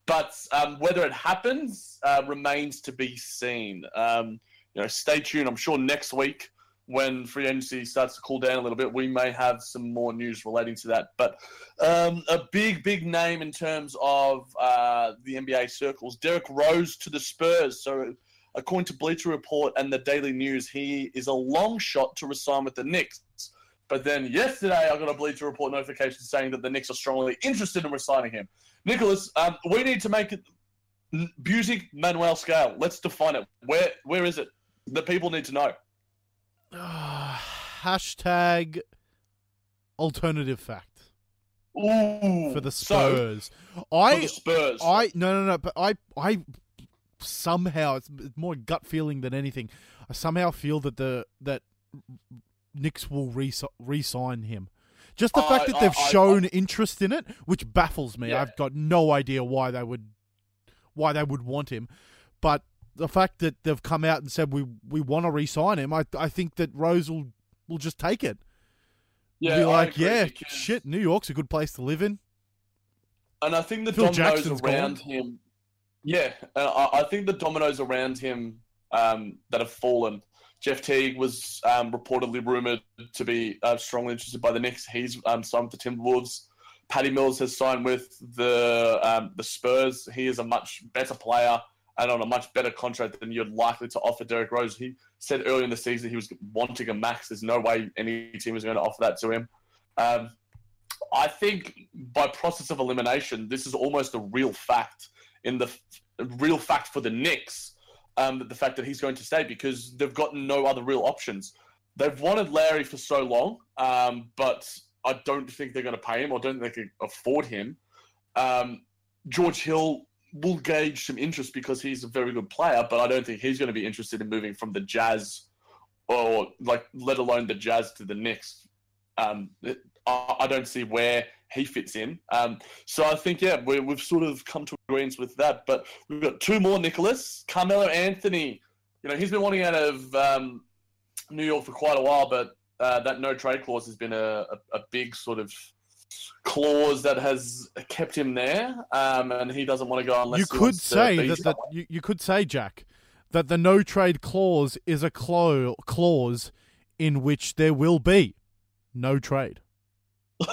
Speaker 4: But um, whether it happens uh, remains to be seen. Um, you know, stay tuned. I'm sure next week, when free agency starts to cool down a little bit, we may have some more news relating to that. But um, a big, big name in terms of uh, the NBA circles, Derrick Rose to the Spurs. So according to Bleacher Report and the Daily News, he is a long shot to resign with the Knicks. But then yesterday, I got a Bleacher Report notification saying that the Knicks are strongly interested in resigning him. Nicholas, um, we need to make it Busey Manuel scale. Let's define it. Where where is it? The people need to know.
Speaker 3: Hashtag alternative fact
Speaker 4: Ooh,
Speaker 3: for the
Speaker 4: so,
Speaker 3: Spurs.
Speaker 4: for
Speaker 3: I
Speaker 4: the Spurs.
Speaker 3: I no no no, but I I somehow it's more gut feeling than anything. I somehow feel that the that Knicks will re re-sign him. Just the fact
Speaker 4: I-
Speaker 3: that they've
Speaker 4: I- I-
Speaker 3: shown interest in it, which baffles me.
Speaker 4: Yeah.
Speaker 3: I've got no idea why they would why they would want him, but the fact that they've come out and said we we want to re-sign him, I I think that Rose will will just take it.
Speaker 4: yeah,
Speaker 3: be like, yeah,
Speaker 4: because-
Speaker 3: shit, New York's a good place to live in.
Speaker 4: And I think the
Speaker 3: Phil
Speaker 4: dominoes
Speaker 3: Jackson's
Speaker 4: around
Speaker 3: gone.
Speaker 4: him, yeah, I, I think the dominoes around him um, that have fallen. Jeff Teague was um, reportedly rumored to be uh, strongly interested by the Knicks. He's um, signed with the Timberwolves. Patty Mills has signed with the um, the Spurs. He is a much better player and on a much better contract than you're likely to offer Derrick Rose. He said earlier in the season he was wanting a max. There's no way any team is going to offer that to him. Um, I think by process of elimination, this is almost a real fact in the real fact for the Knicks. Um, the fact that he's going to stay because they've got no other real options. They've wanted Lowry for so long, um, but I don't think they're going to pay him or don't think they can afford him. Um, George Hill will gauge some interest because he's a very good player, but I don't think he's going to be interested in moving from the Jazz or like let alone the Jazz to the Knicks. I, I don't see where he fits in. Um, so I think yeah, we, we've sort of come to agreement with that. But we've got two more, Nicholas Carmelo Anthony. You know he's been wanting out of um, New York for quite a while, but uh, that no trade clause has been a, a, a big sort of clause that has kept him there, um, and he doesn't want to go unless
Speaker 3: you could say that the, you, you could say Jack that the no trade clause is a clo- clause in which there will be no trade.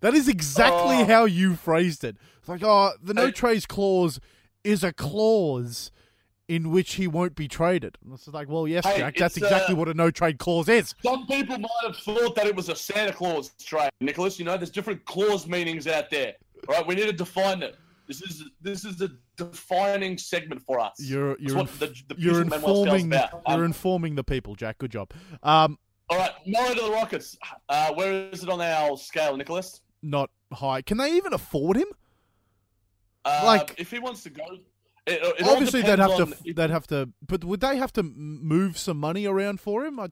Speaker 3: That is exactly
Speaker 4: Oh.
Speaker 3: how you phrased it. It's like, oh, the no
Speaker 4: I-
Speaker 3: trades clause is a clause in which he won't be traded. And it's like, well, yes,
Speaker 4: Hey,
Speaker 3: Jack, that's exactly
Speaker 4: uh,
Speaker 3: what a no trade clause is.
Speaker 4: Some people might have thought that it was a Santa Claus trade, Nicholas. You know, there's different clause meanings out there. All right, we need to define it. This is this is a defining segment for us.
Speaker 3: You're you're inf-
Speaker 4: the, the
Speaker 3: you're
Speaker 4: Beautiful Manuel Scales
Speaker 3: informing.
Speaker 4: Um,
Speaker 3: you're informing the people, Jack. Good job. Um,
Speaker 4: all right, Melo to the Rockets. Uh, where is it on our scale, Nicholas?
Speaker 3: not high. Can they even afford him?
Speaker 4: Uh,
Speaker 3: Like-
Speaker 4: if he wants to go, it, it
Speaker 3: Obviously, they'd have to.
Speaker 4: if-
Speaker 3: They'd have to. But would they have to move some money around for him? I,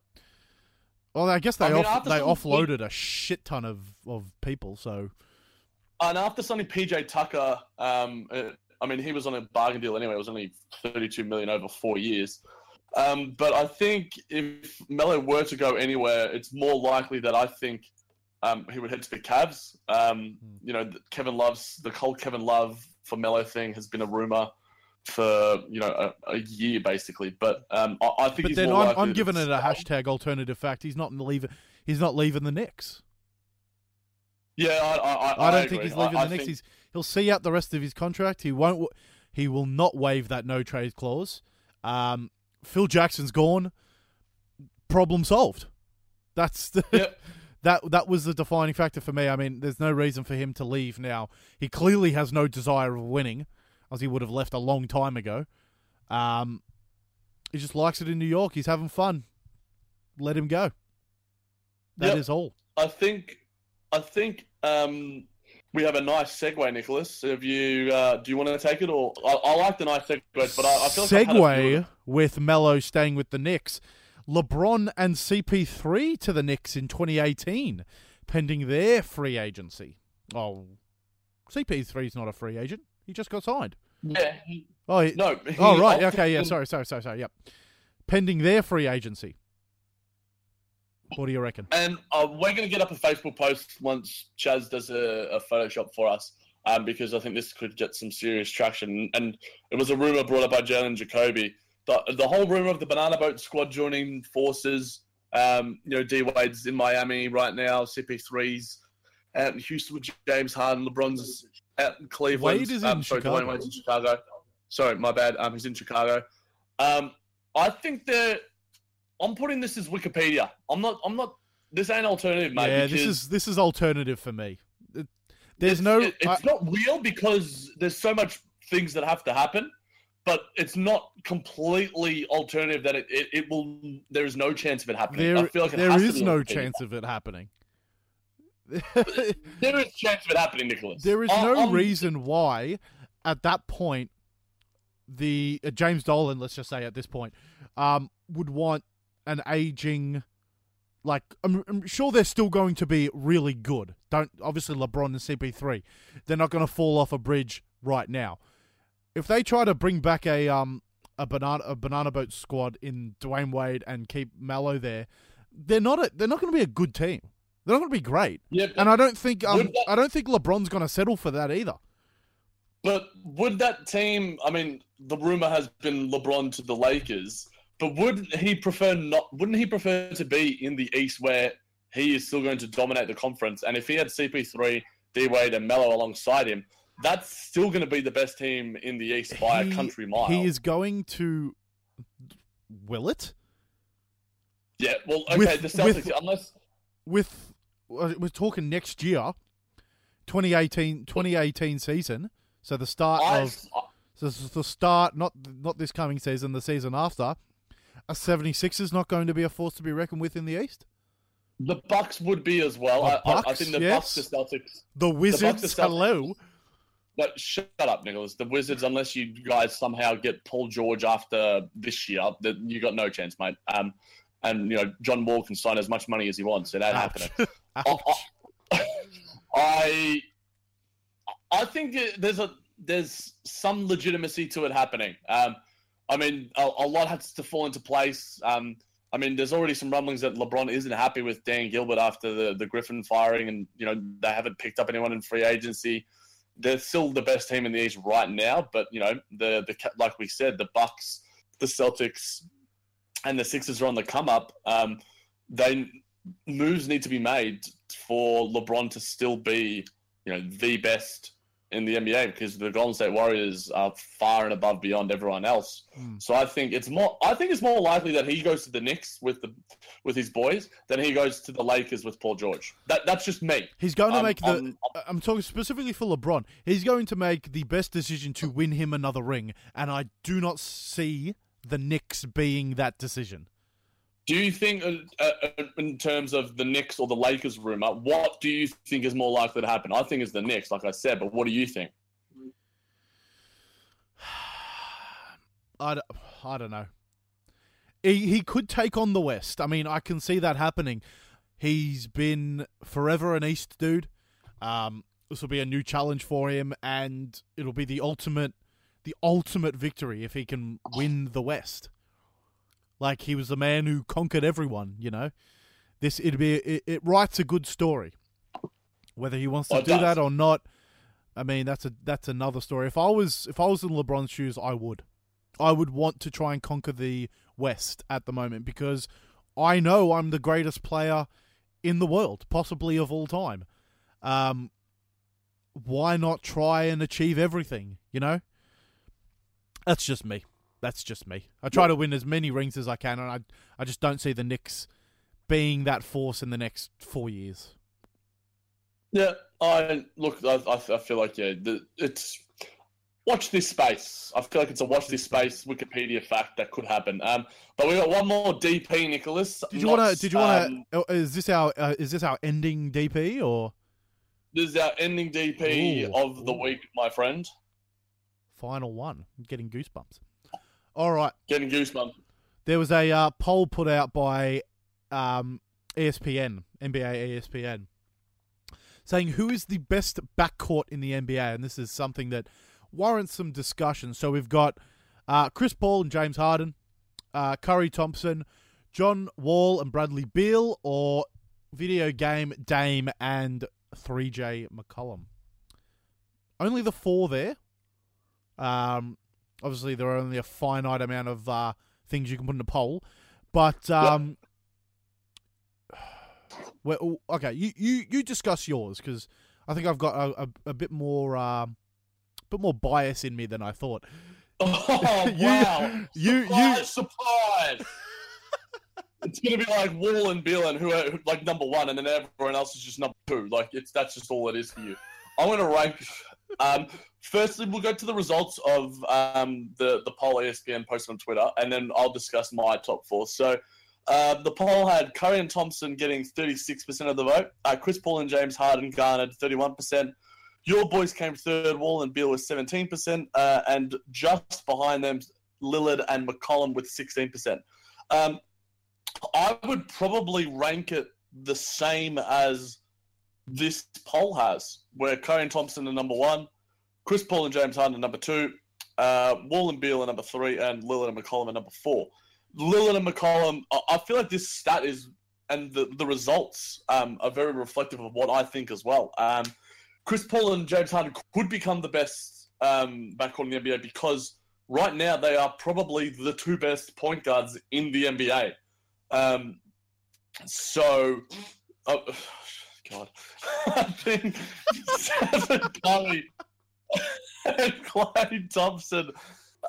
Speaker 3: well, I guess they
Speaker 4: I mean,
Speaker 3: off, they offloaded a shit ton of, of people. So
Speaker 4: And after signing PJ Tucker, um, uh, I mean, he was on a bargain deal anyway. It was only 32 million over four years. Um, but I think if Melo were to go anywhere, it's more likely that I think um, he would head to the Cavs. Um, you know, Kevin Love's the cold Kevin Love for Melo thing has been a rumor for you know a, a year basically. But um, I, I think
Speaker 3: But
Speaker 4: he's
Speaker 3: then
Speaker 4: more
Speaker 3: I'm, I'm giving it a hashtag alternative fact. He's not leaving. He's not leaving the Knicks.
Speaker 4: Yeah, I, I, I,
Speaker 3: don't think he's leaving the Knicks.
Speaker 4: think-
Speaker 3: He's he'll see out the rest of his contract. He won't. He will not waive that no trade clause. Um, Phil Jackson's gone. Problem solved. That's the,
Speaker 4: Yep.
Speaker 3: that that was the defining factor for me. I mean, there's no reason for him to leave now. He clearly has no desire of winning, as he would have left a long time ago. Um, he just likes it in New York. He's having fun. Let him go. That is
Speaker 4: Yep.
Speaker 3: all.
Speaker 4: I think I think um, we have a nice segue, Nicholas. Have you uh, do you want to take it or I, I like the nice segues, but I, I feel like I've had a few of
Speaker 3: segue
Speaker 4: them.
Speaker 3: with Melo staying with the Knicks. LeBron and CP3 to the Knicks in 2018, pending their free agency. Oh, CP3 is not a free agent. He just got signed.
Speaker 4: Yeah. he-
Speaker 3: Oh, he,
Speaker 4: No. he
Speaker 3: oh right. Okay, yeah. Sorry, sorry, sorry, sorry. Yep. pending their free agency. What do you reckon?
Speaker 4: And uh, we're going to get up a Facebook post once Chaz does a, a Photoshop for us, um, because I think this could get some serious traction. And it was a rumor brought up by Jalen Jacoby. The, the whole rumor of the Banana Boat squad joining forces. Um, you know, D Wade's in Miami right now. CP3's out in Houston with James Harden. LeBron's out in Cleveland.
Speaker 3: Wade is
Speaker 4: um,
Speaker 3: in
Speaker 4: sorry,
Speaker 3: Chicago.
Speaker 4: Wade's in Chicago. Sorry, my bad. Um, he's in Chicago. Um, I think they're. I'm putting this as Wikipedia. I'm not. I'm not. This ain't alternative, mate.
Speaker 3: yeah, this is this is alternative for me. It- There's no.
Speaker 4: it- it's
Speaker 3: I-
Speaker 4: not real because there's so much things that have to happen, but it's not completely alternative that it, it, it will. There is no chance of it happening. I feel like
Speaker 3: there
Speaker 4: be
Speaker 3: no
Speaker 4: Wikipedia.
Speaker 3: chance of it happening.
Speaker 4: There is chance of it happening, Nicholas.
Speaker 3: There is no
Speaker 4: I'm-
Speaker 3: reason why, at that point, the uh, James Dolan, let's just say at this point, um, would want an aging. Like I'm, I'm sure they're still going to be really good. Don't obviously LeBron and CP3, they're not going to fall off a bridge right now. If they try to bring back a um a banana a banana boat squad in Dwyane Wade and keep Melo there, they're not a, they're not going to be a good team. They're not going to be great.
Speaker 4: Yeah,
Speaker 3: And I don't think um,
Speaker 4: that-
Speaker 3: I don't think LeBron's going to settle for that either.
Speaker 4: but would that team? I mean, the rumor has been LeBron to the Lakers, but would he prefer not? Wouldn't he prefer to be in the East where he is still going to dominate the conference? And if he had CP3, D Wade, and Melo alongside him, that's still going to be the best team in the East by
Speaker 3: He-
Speaker 4: a country mile.
Speaker 3: He is going to will it
Speaker 4: Yeah, well, okay,
Speaker 3: With-
Speaker 4: the Celtics,
Speaker 3: with-
Speaker 4: unless
Speaker 3: with uh, we're talking next year, 2018, 2018 season. So the start
Speaker 4: I,
Speaker 3: of so is the start not not this coming season, the season after. A 76 is not going to be a force to be reckoned with in the East.
Speaker 4: the Bucks would be as well.
Speaker 3: The
Speaker 4: I, I, I
Speaker 3: Bucks,
Speaker 4: think the
Speaker 3: yes.
Speaker 4: Bucks, the Celtics.
Speaker 3: The Wizards,
Speaker 4: Celtics-
Speaker 3: hello.
Speaker 4: But shut up, Nicholas. The Wizards, unless you guys somehow get Paul George after this year, that you got no chance, mate. Um, and you know John Wall can sign as much money as he wants. It ain't happening.
Speaker 3: Ouch.
Speaker 4: I, I, I think there's a there's some legitimacy to it happening. Um, I mean, a, a lot has to fall into place. Um, I mean, there's already some rumblings that LeBron isn't happy with Dan Gilbert after the, the Griffin firing, and you know they haven't picked up anyone in free agency. They're still the best team in the East right now, but you know the the like we said, the Bucks, the Celtics, and the Sixers are on the come up. Um, they moves need to be made for LeBron to still be, you know, the best in the NBA because the Golden State Warriors are far and above beyond everyone else.
Speaker 3: Hmm.
Speaker 4: So I think it's more. I think it's more likely that he goes to the Knicks with the with his boys than he goes to the Lakers with Paul George. That that's just me.
Speaker 3: He's going to
Speaker 4: Um,
Speaker 3: make the.
Speaker 4: um,
Speaker 3: I'm talking specifically for LeBron. He's going to make the best decision to win him another ring, and I do not see the Knicks being that decision.
Speaker 4: Do you think, uh, uh, in terms of the Knicks or the Lakers rumor, what do you think is more likely to happen? I think it's the Knicks, like I said, but what do you think?
Speaker 3: I don't know. He he could take on the West. I mean, I can see that happening. He's been forever an East dude. Um, this will be a new challenge for him, and it'll be the ultimate, the ultimate victory if he can win the West. Like he was the man who conquered everyone. You know, this it'd be it, it writes a good story. Whether he wants to
Speaker 4: Oh,
Speaker 3: do
Speaker 4: does.
Speaker 3: that or not, I mean that's a that's another story. If I was if I was in LeBron's shoes, I would. I would want to try and conquer the West at the moment because I know I'm the greatest player in the world, possibly of all time. Um, why not try and achieve everything? You know, that's just me. That's just me. I try to win as many rings as I can, and I I just don't see the Knicks being that force in the next four years.
Speaker 4: Yeah, I look. I, I feel like yeah, the, it's watch this space. I feel like it's a watch this space Wikipedia fact that could happen. Um, but we got one more DP, Nicholas.
Speaker 3: Did you want to? Did you want
Speaker 4: um,
Speaker 3: to? Is this our? Uh, is this our ending DP or
Speaker 4: This is our ending DP
Speaker 3: Ooh,
Speaker 4: of the
Speaker 3: ooh.
Speaker 4: week, my friend.
Speaker 3: final one? I'm getting goosebumps. All right.
Speaker 4: Getting goosebumps.
Speaker 3: There was a uh, poll put out by um, ESPN, NBA ESPN, saying who is the best backcourt in the NBA, and this is something that warrants some discussion. So we've got uh, Chris Paul and James Harden, uh, Curry Thompson, John Wall, and Bradley Beal, or video game Dame and CJ McCollum. Only the four there. Um, obviously, there are only a finite amount of uh, things you can put in a poll, but um, well, okay, you, you, you discuss yours because I think I've got a, a, a bit more uh, bit more bias in me than I thought.
Speaker 4: Oh
Speaker 3: You-
Speaker 4: wow!
Speaker 3: you-
Speaker 4: surprise,
Speaker 3: you-
Speaker 4: surprise! it's gonna be like Wall and Beal and who are like number one, and then everyone else is just number two. Like it's that's just all it is for you. I'm gonna rank. Um, firstly, we'll go to the results of um, the the poll ESPN posted on Twitter, and then I'll discuss my top four. So. Uh, the poll had Curry and Thompson getting 36% of the vote. Uh, Chris Paul and James Harden garnered 31%. Your boys came third. Wall and Beal with 17%. Uh, and just behind them, Lillard and McCollum with 16%. Um, I would probably rank it the same as this poll has, where Curry Thompson are number one, Chris Paul and James Harden are number two, uh, Wall and Beal are number three, and Lillard and McCollum are number four. Lillard and McCollum, I- feel like this stat is, and the, the results um, are very reflective of what I think as well. Um, Chris Paul and James Harden could become the best um, backcourt in the NBA because right now they are probably the two best point guards in the NBA. Um, so, oh, God, I think Stephen Curry and Klay Thompson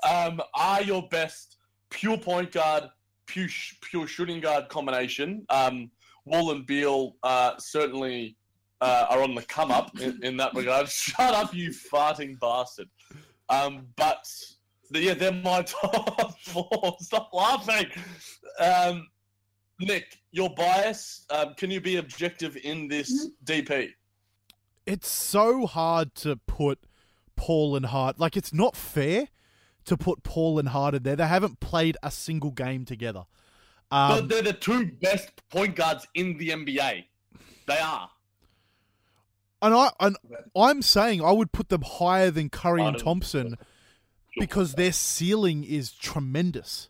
Speaker 4: um, are your best pure point guard, pure, pure shooting guard combination. Um, Wall and Beal uh, certainly uh, are on the come up in, in that regard. Shut up, you farting bastard. Um, but yeah, they're my top four. Stop laughing. Um, Nick, your bias. Um, can you be objective in this DP?
Speaker 3: it's so hard to put Paul and Hart. Like it's not fair to put Paul and Hart Harden there. They haven't played a single game together.
Speaker 4: but
Speaker 3: Um,
Speaker 4: they're the two best point guards in the NBA. They are.
Speaker 3: and I and I'm saying I would put them higher than Curry and Thompson because their ceiling is tremendous.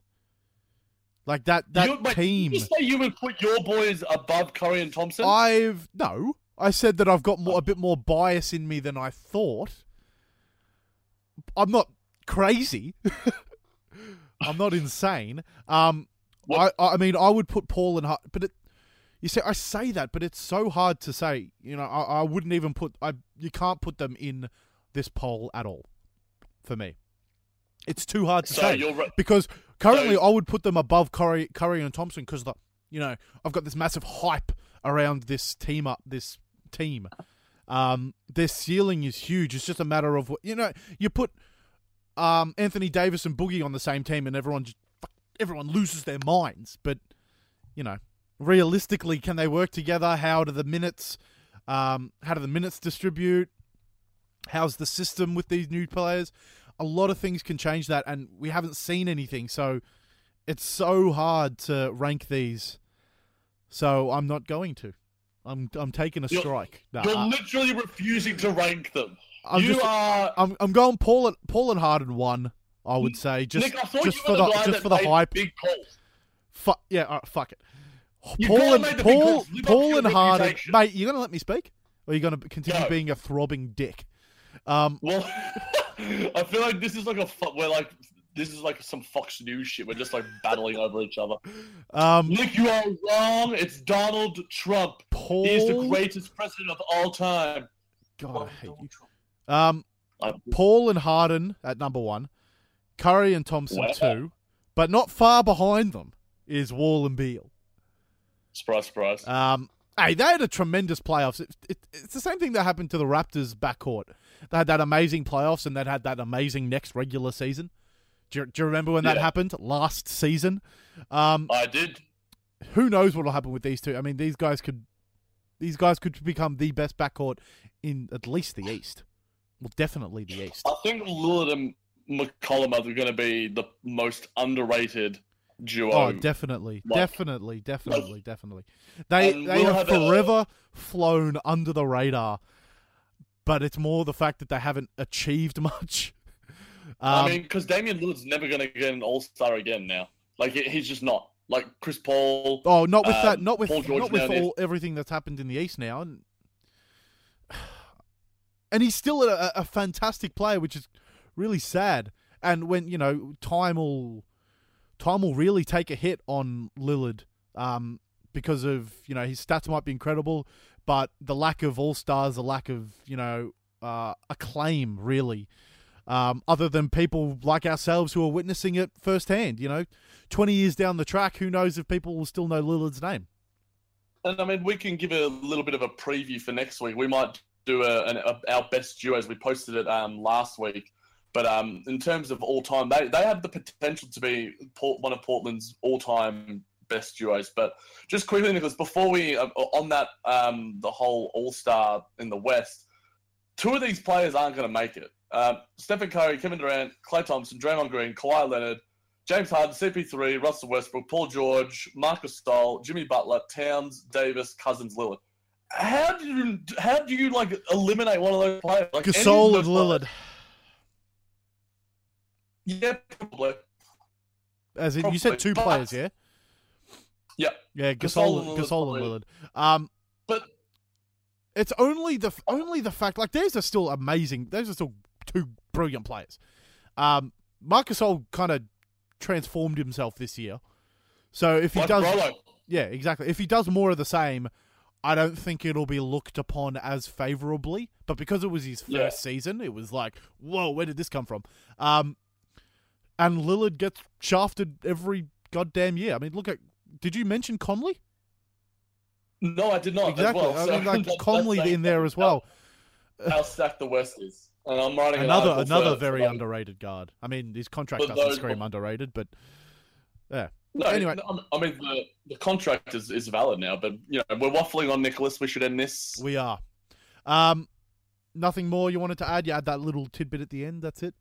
Speaker 3: Like that that
Speaker 4: you, wait,
Speaker 3: team.
Speaker 4: Did you say you would put your boys above Curry and Thompson?
Speaker 3: I've no. I said that I've got more, a bit more bias in me than I thought. I'm not crazy. I'm not insane. Um, I, I mean, I would put Paul and Hart, but it, you say I say that, but it's so hard to say. You know, I, I wouldn't even put. I you can't put them in this poll at all. For me, it's too hard to
Speaker 4: So
Speaker 3: say because currently
Speaker 4: So-
Speaker 3: I would put them above Curry, Curry and Thompson because the you know I've got this massive hype around this team up this team. Um, their ceiling is huge. It's just a matter of what you know. You put um, Anthony Davis and Boogie on the same team, and everyone just everyone loses their minds. But you know, realistically, can they work together? How do the minutes? Um, how do the minutes distribute? How's the system with these new players? A lot of things can change that, and we haven't seen anything. So it's so hard to rank these. So I'm not going to. I'm I'm taking a
Speaker 4: You're-
Speaker 3: strike. Nah,
Speaker 4: You're
Speaker 3: I-
Speaker 4: literally refusing to rank them.
Speaker 3: I'm
Speaker 4: you
Speaker 3: just-
Speaker 4: are.
Speaker 3: I'm I'm going Paul and Paul and Harden one. I would say just
Speaker 4: Nick, I thought
Speaker 3: just
Speaker 4: you
Speaker 3: for the,
Speaker 4: the,
Speaker 3: just for the hype.
Speaker 4: Big calls.
Speaker 3: Yeah, right, fuck it.
Speaker 4: You
Speaker 3: Paul and
Speaker 4: make the big
Speaker 3: Paul
Speaker 4: calls. Live up to
Speaker 3: Paul and Harden, mate. You gonna let me speak, or are you gonna continue
Speaker 4: No.
Speaker 3: being a throbbing dick? Um,
Speaker 4: Well, I feel like this is like a fu- we're like this is like some Fox News shit. We're just like battling over each other.
Speaker 3: um,
Speaker 4: Nick, you are wrong. It's Donald Trump.
Speaker 3: Paul.
Speaker 4: He is the greatest president of all time.
Speaker 3: God, I hate you. Um, Paul and Harden at number one, Curry and Thompson
Speaker 4: Wow.
Speaker 3: two, but not far behind them is Wall and Beal.
Speaker 4: Surprise, surprise.
Speaker 3: Um, hey, they had a tremendous playoffs. It, it, it's the same thing that happened to the Raptors backcourt. They had that amazing playoffs and they had that amazing next regular season. Do you, do you remember when that happened last season? Um,
Speaker 4: I did.
Speaker 3: who knows what will happen with these two? I mean, these guys could, these guys could become the best backcourt in at least the East. Well, definitely the East.
Speaker 4: I think Lillard and McCollum are going to be the most underrated duo.
Speaker 3: Oh, definitely,
Speaker 4: Like-
Speaker 3: definitely, definitely, definitely. They they
Speaker 4: we'll
Speaker 3: have
Speaker 4: have
Speaker 3: forever flown under the radar, but it's more the fact that they haven't achieved much. Um,
Speaker 4: I mean, because Damian Lillard's never going to get an All Star again now. Like he's just not. Like Chris Paul.
Speaker 3: Oh, not with that.
Speaker 4: Um,
Speaker 3: Not with not with all everything that's happened in the East now, and and he's still a, a fantastic player, which is really sad. And when you know time will time will really take a hit on Lillard, um, because of you know his stats might be incredible, but the lack of all stars, the lack of you know uh, acclaim, really. Um, other than people like ourselves who are witnessing it firsthand, you know, twenty years down the track, who knows if people will still know Lillard's name?
Speaker 4: And I mean, we can give a little bit of a preview for next week. We might do a, an, a our best duos. We posted it um, last week, but um, in terms of all time, they they have the potential to be Port, one of Portland's all time best duos. But just quickly, Nicholas, before we uh, on that um, the whole All Star in the West, two of these players aren't going to make it. Um, Stephen Curry, Kevin Durant, Klay Thompson, Draymond Green, Kawhi Leonard. James Harden, CP3, Russell Westbrook, Paul George, Marc Gasol, Jimmy Butler, Towns, Davis, Cousins, Lillard. How do you how do you like eliminate one of those players? Like
Speaker 3: Gasol and Lillard,
Speaker 4: players- Yeah, probably.
Speaker 3: as in you said two
Speaker 4: but-
Speaker 3: players, yeah,
Speaker 4: Yeah,
Speaker 3: yeah,
Speaker 4: Gasol
Speaker 3: Gasol,
Speaker 4: and
Speaker 3: Gasol and Lillard. Um,
Speaker 4: but
Speaker 3: it's only the only the fact like these are still amazing. Those are still two brilliant players. Um, Marcus Gasol kind of transformed himself this year. So if he
Speaker 4: like
Speaker 3: does,
Speaker 4: Rolo,
Speaker 3: yeah, exactly. If he does more of the same, I don't think it'll be looked upon as favorably. But because it was his first
Speaker 4: Yeah.
Speaker 3: season, it was like, whoa, where did this come from? Um, and Lillard gets shafted every goddamn year. I mean, look at. Did you mention Conley?
Speaker 4: no, I did not.
Speaker 3: exactly.
Speaker 4: As well,
Speaker 3: I
Speaker 4: so
Speaker 3: mean, like Conley in there as well.
Speaker 4: How, how stacked the West is, and I'm writing
Speaker 3: Another
Speaker 4: article
Speaker 3: another
Speaker 4: for-
Speaker 3: very
Speaker 4: for-
Speaker 3: underrated guard. I mean, his contract doesn't
Speaker 4: those-
Speaker 3: scream underrated, but yeah.
Speaker 4: No,
Speaker 3: Anyway.
Speaker 4: I mean the, the contract is, is valid now, but you know we're waffling on Nicholas. We should end this.
Speaker 3: We are. Um, nothing more you wanted to add? You add that little tidbit at the end. That's it.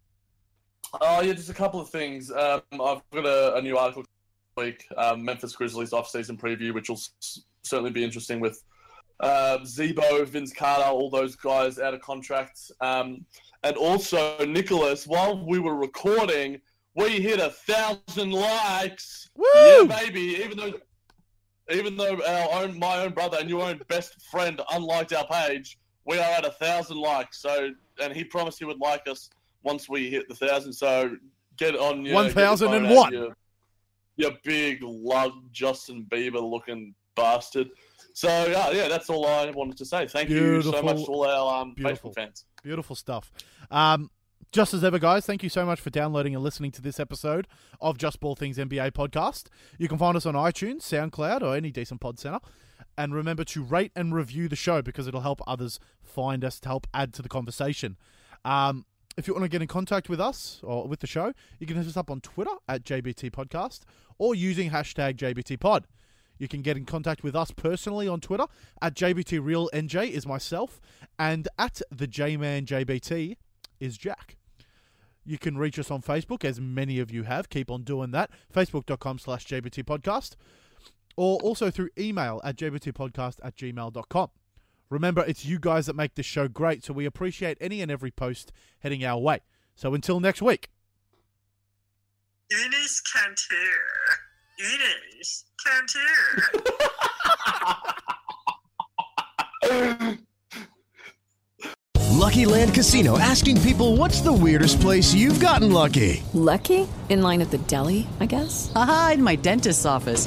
Speaker 4: Oh yeah, just a couple of things. Um, I've got a, a new article week, um, Memphis Grizzlies off-season preview, which will s- certainly be interesting with uh, Z-Bo, Vince Carter, all those guys out of contract. Um, and also Nicholas, while we were recording, we hit a thousand likes.
Speaker 3: Woo!
Speaker 4: Yeah, baby. Even though, even though our own, my own brother and your own best friend unliked our page, we are at a thousand likes. So, and he promised he would like us once we hit the thousand. So, get on your get your
Speaker 3: 1001.
Speaker 4: phone out, You big lug Justin Bieber looking bastard. So yeah, yeah, that's all I wanted to say. Thank you so much to all our um,
Speaker 3: Beautiful.
Speaker 4: Facebook fans.
Speaker 3: Beautiful stuff. Um, just as ever, guys, thank you so much for downloading and listening to this episode of Just Ball Things NBA podcast. You can find us on iTunes, SoundCloud, or any decent podcatcher. And remember to rate and review the show because it'll help others find us to help add to the conversation. Um, if you want to get in contact with us or with the show, you can hit us up on Twitter at JBT Podcast or using hashtag JBT Pod. You can get in contact with us personally on Twitter at JBT Real NJ is myself, and at the JMan JBT is Jack. You can reach us on Facebook, as many of you have. Keep on doing that. Facebook.com slash JBT Podcast. Or also through email at jbtpodcast at gmail.com. Remember, it's you guys that make this show great, so we appreciate any and every post heading our way. So until next week.
Speaker 5: Enes Kanter. Enes Kanter.
Speaker 6: Lucky Land Casino asking people what's the weirdest place you've gotten lucky?
Speaker 7: Lucky? In line at the deli, I guess?
Speaker 8: Aha, in my dentist's office.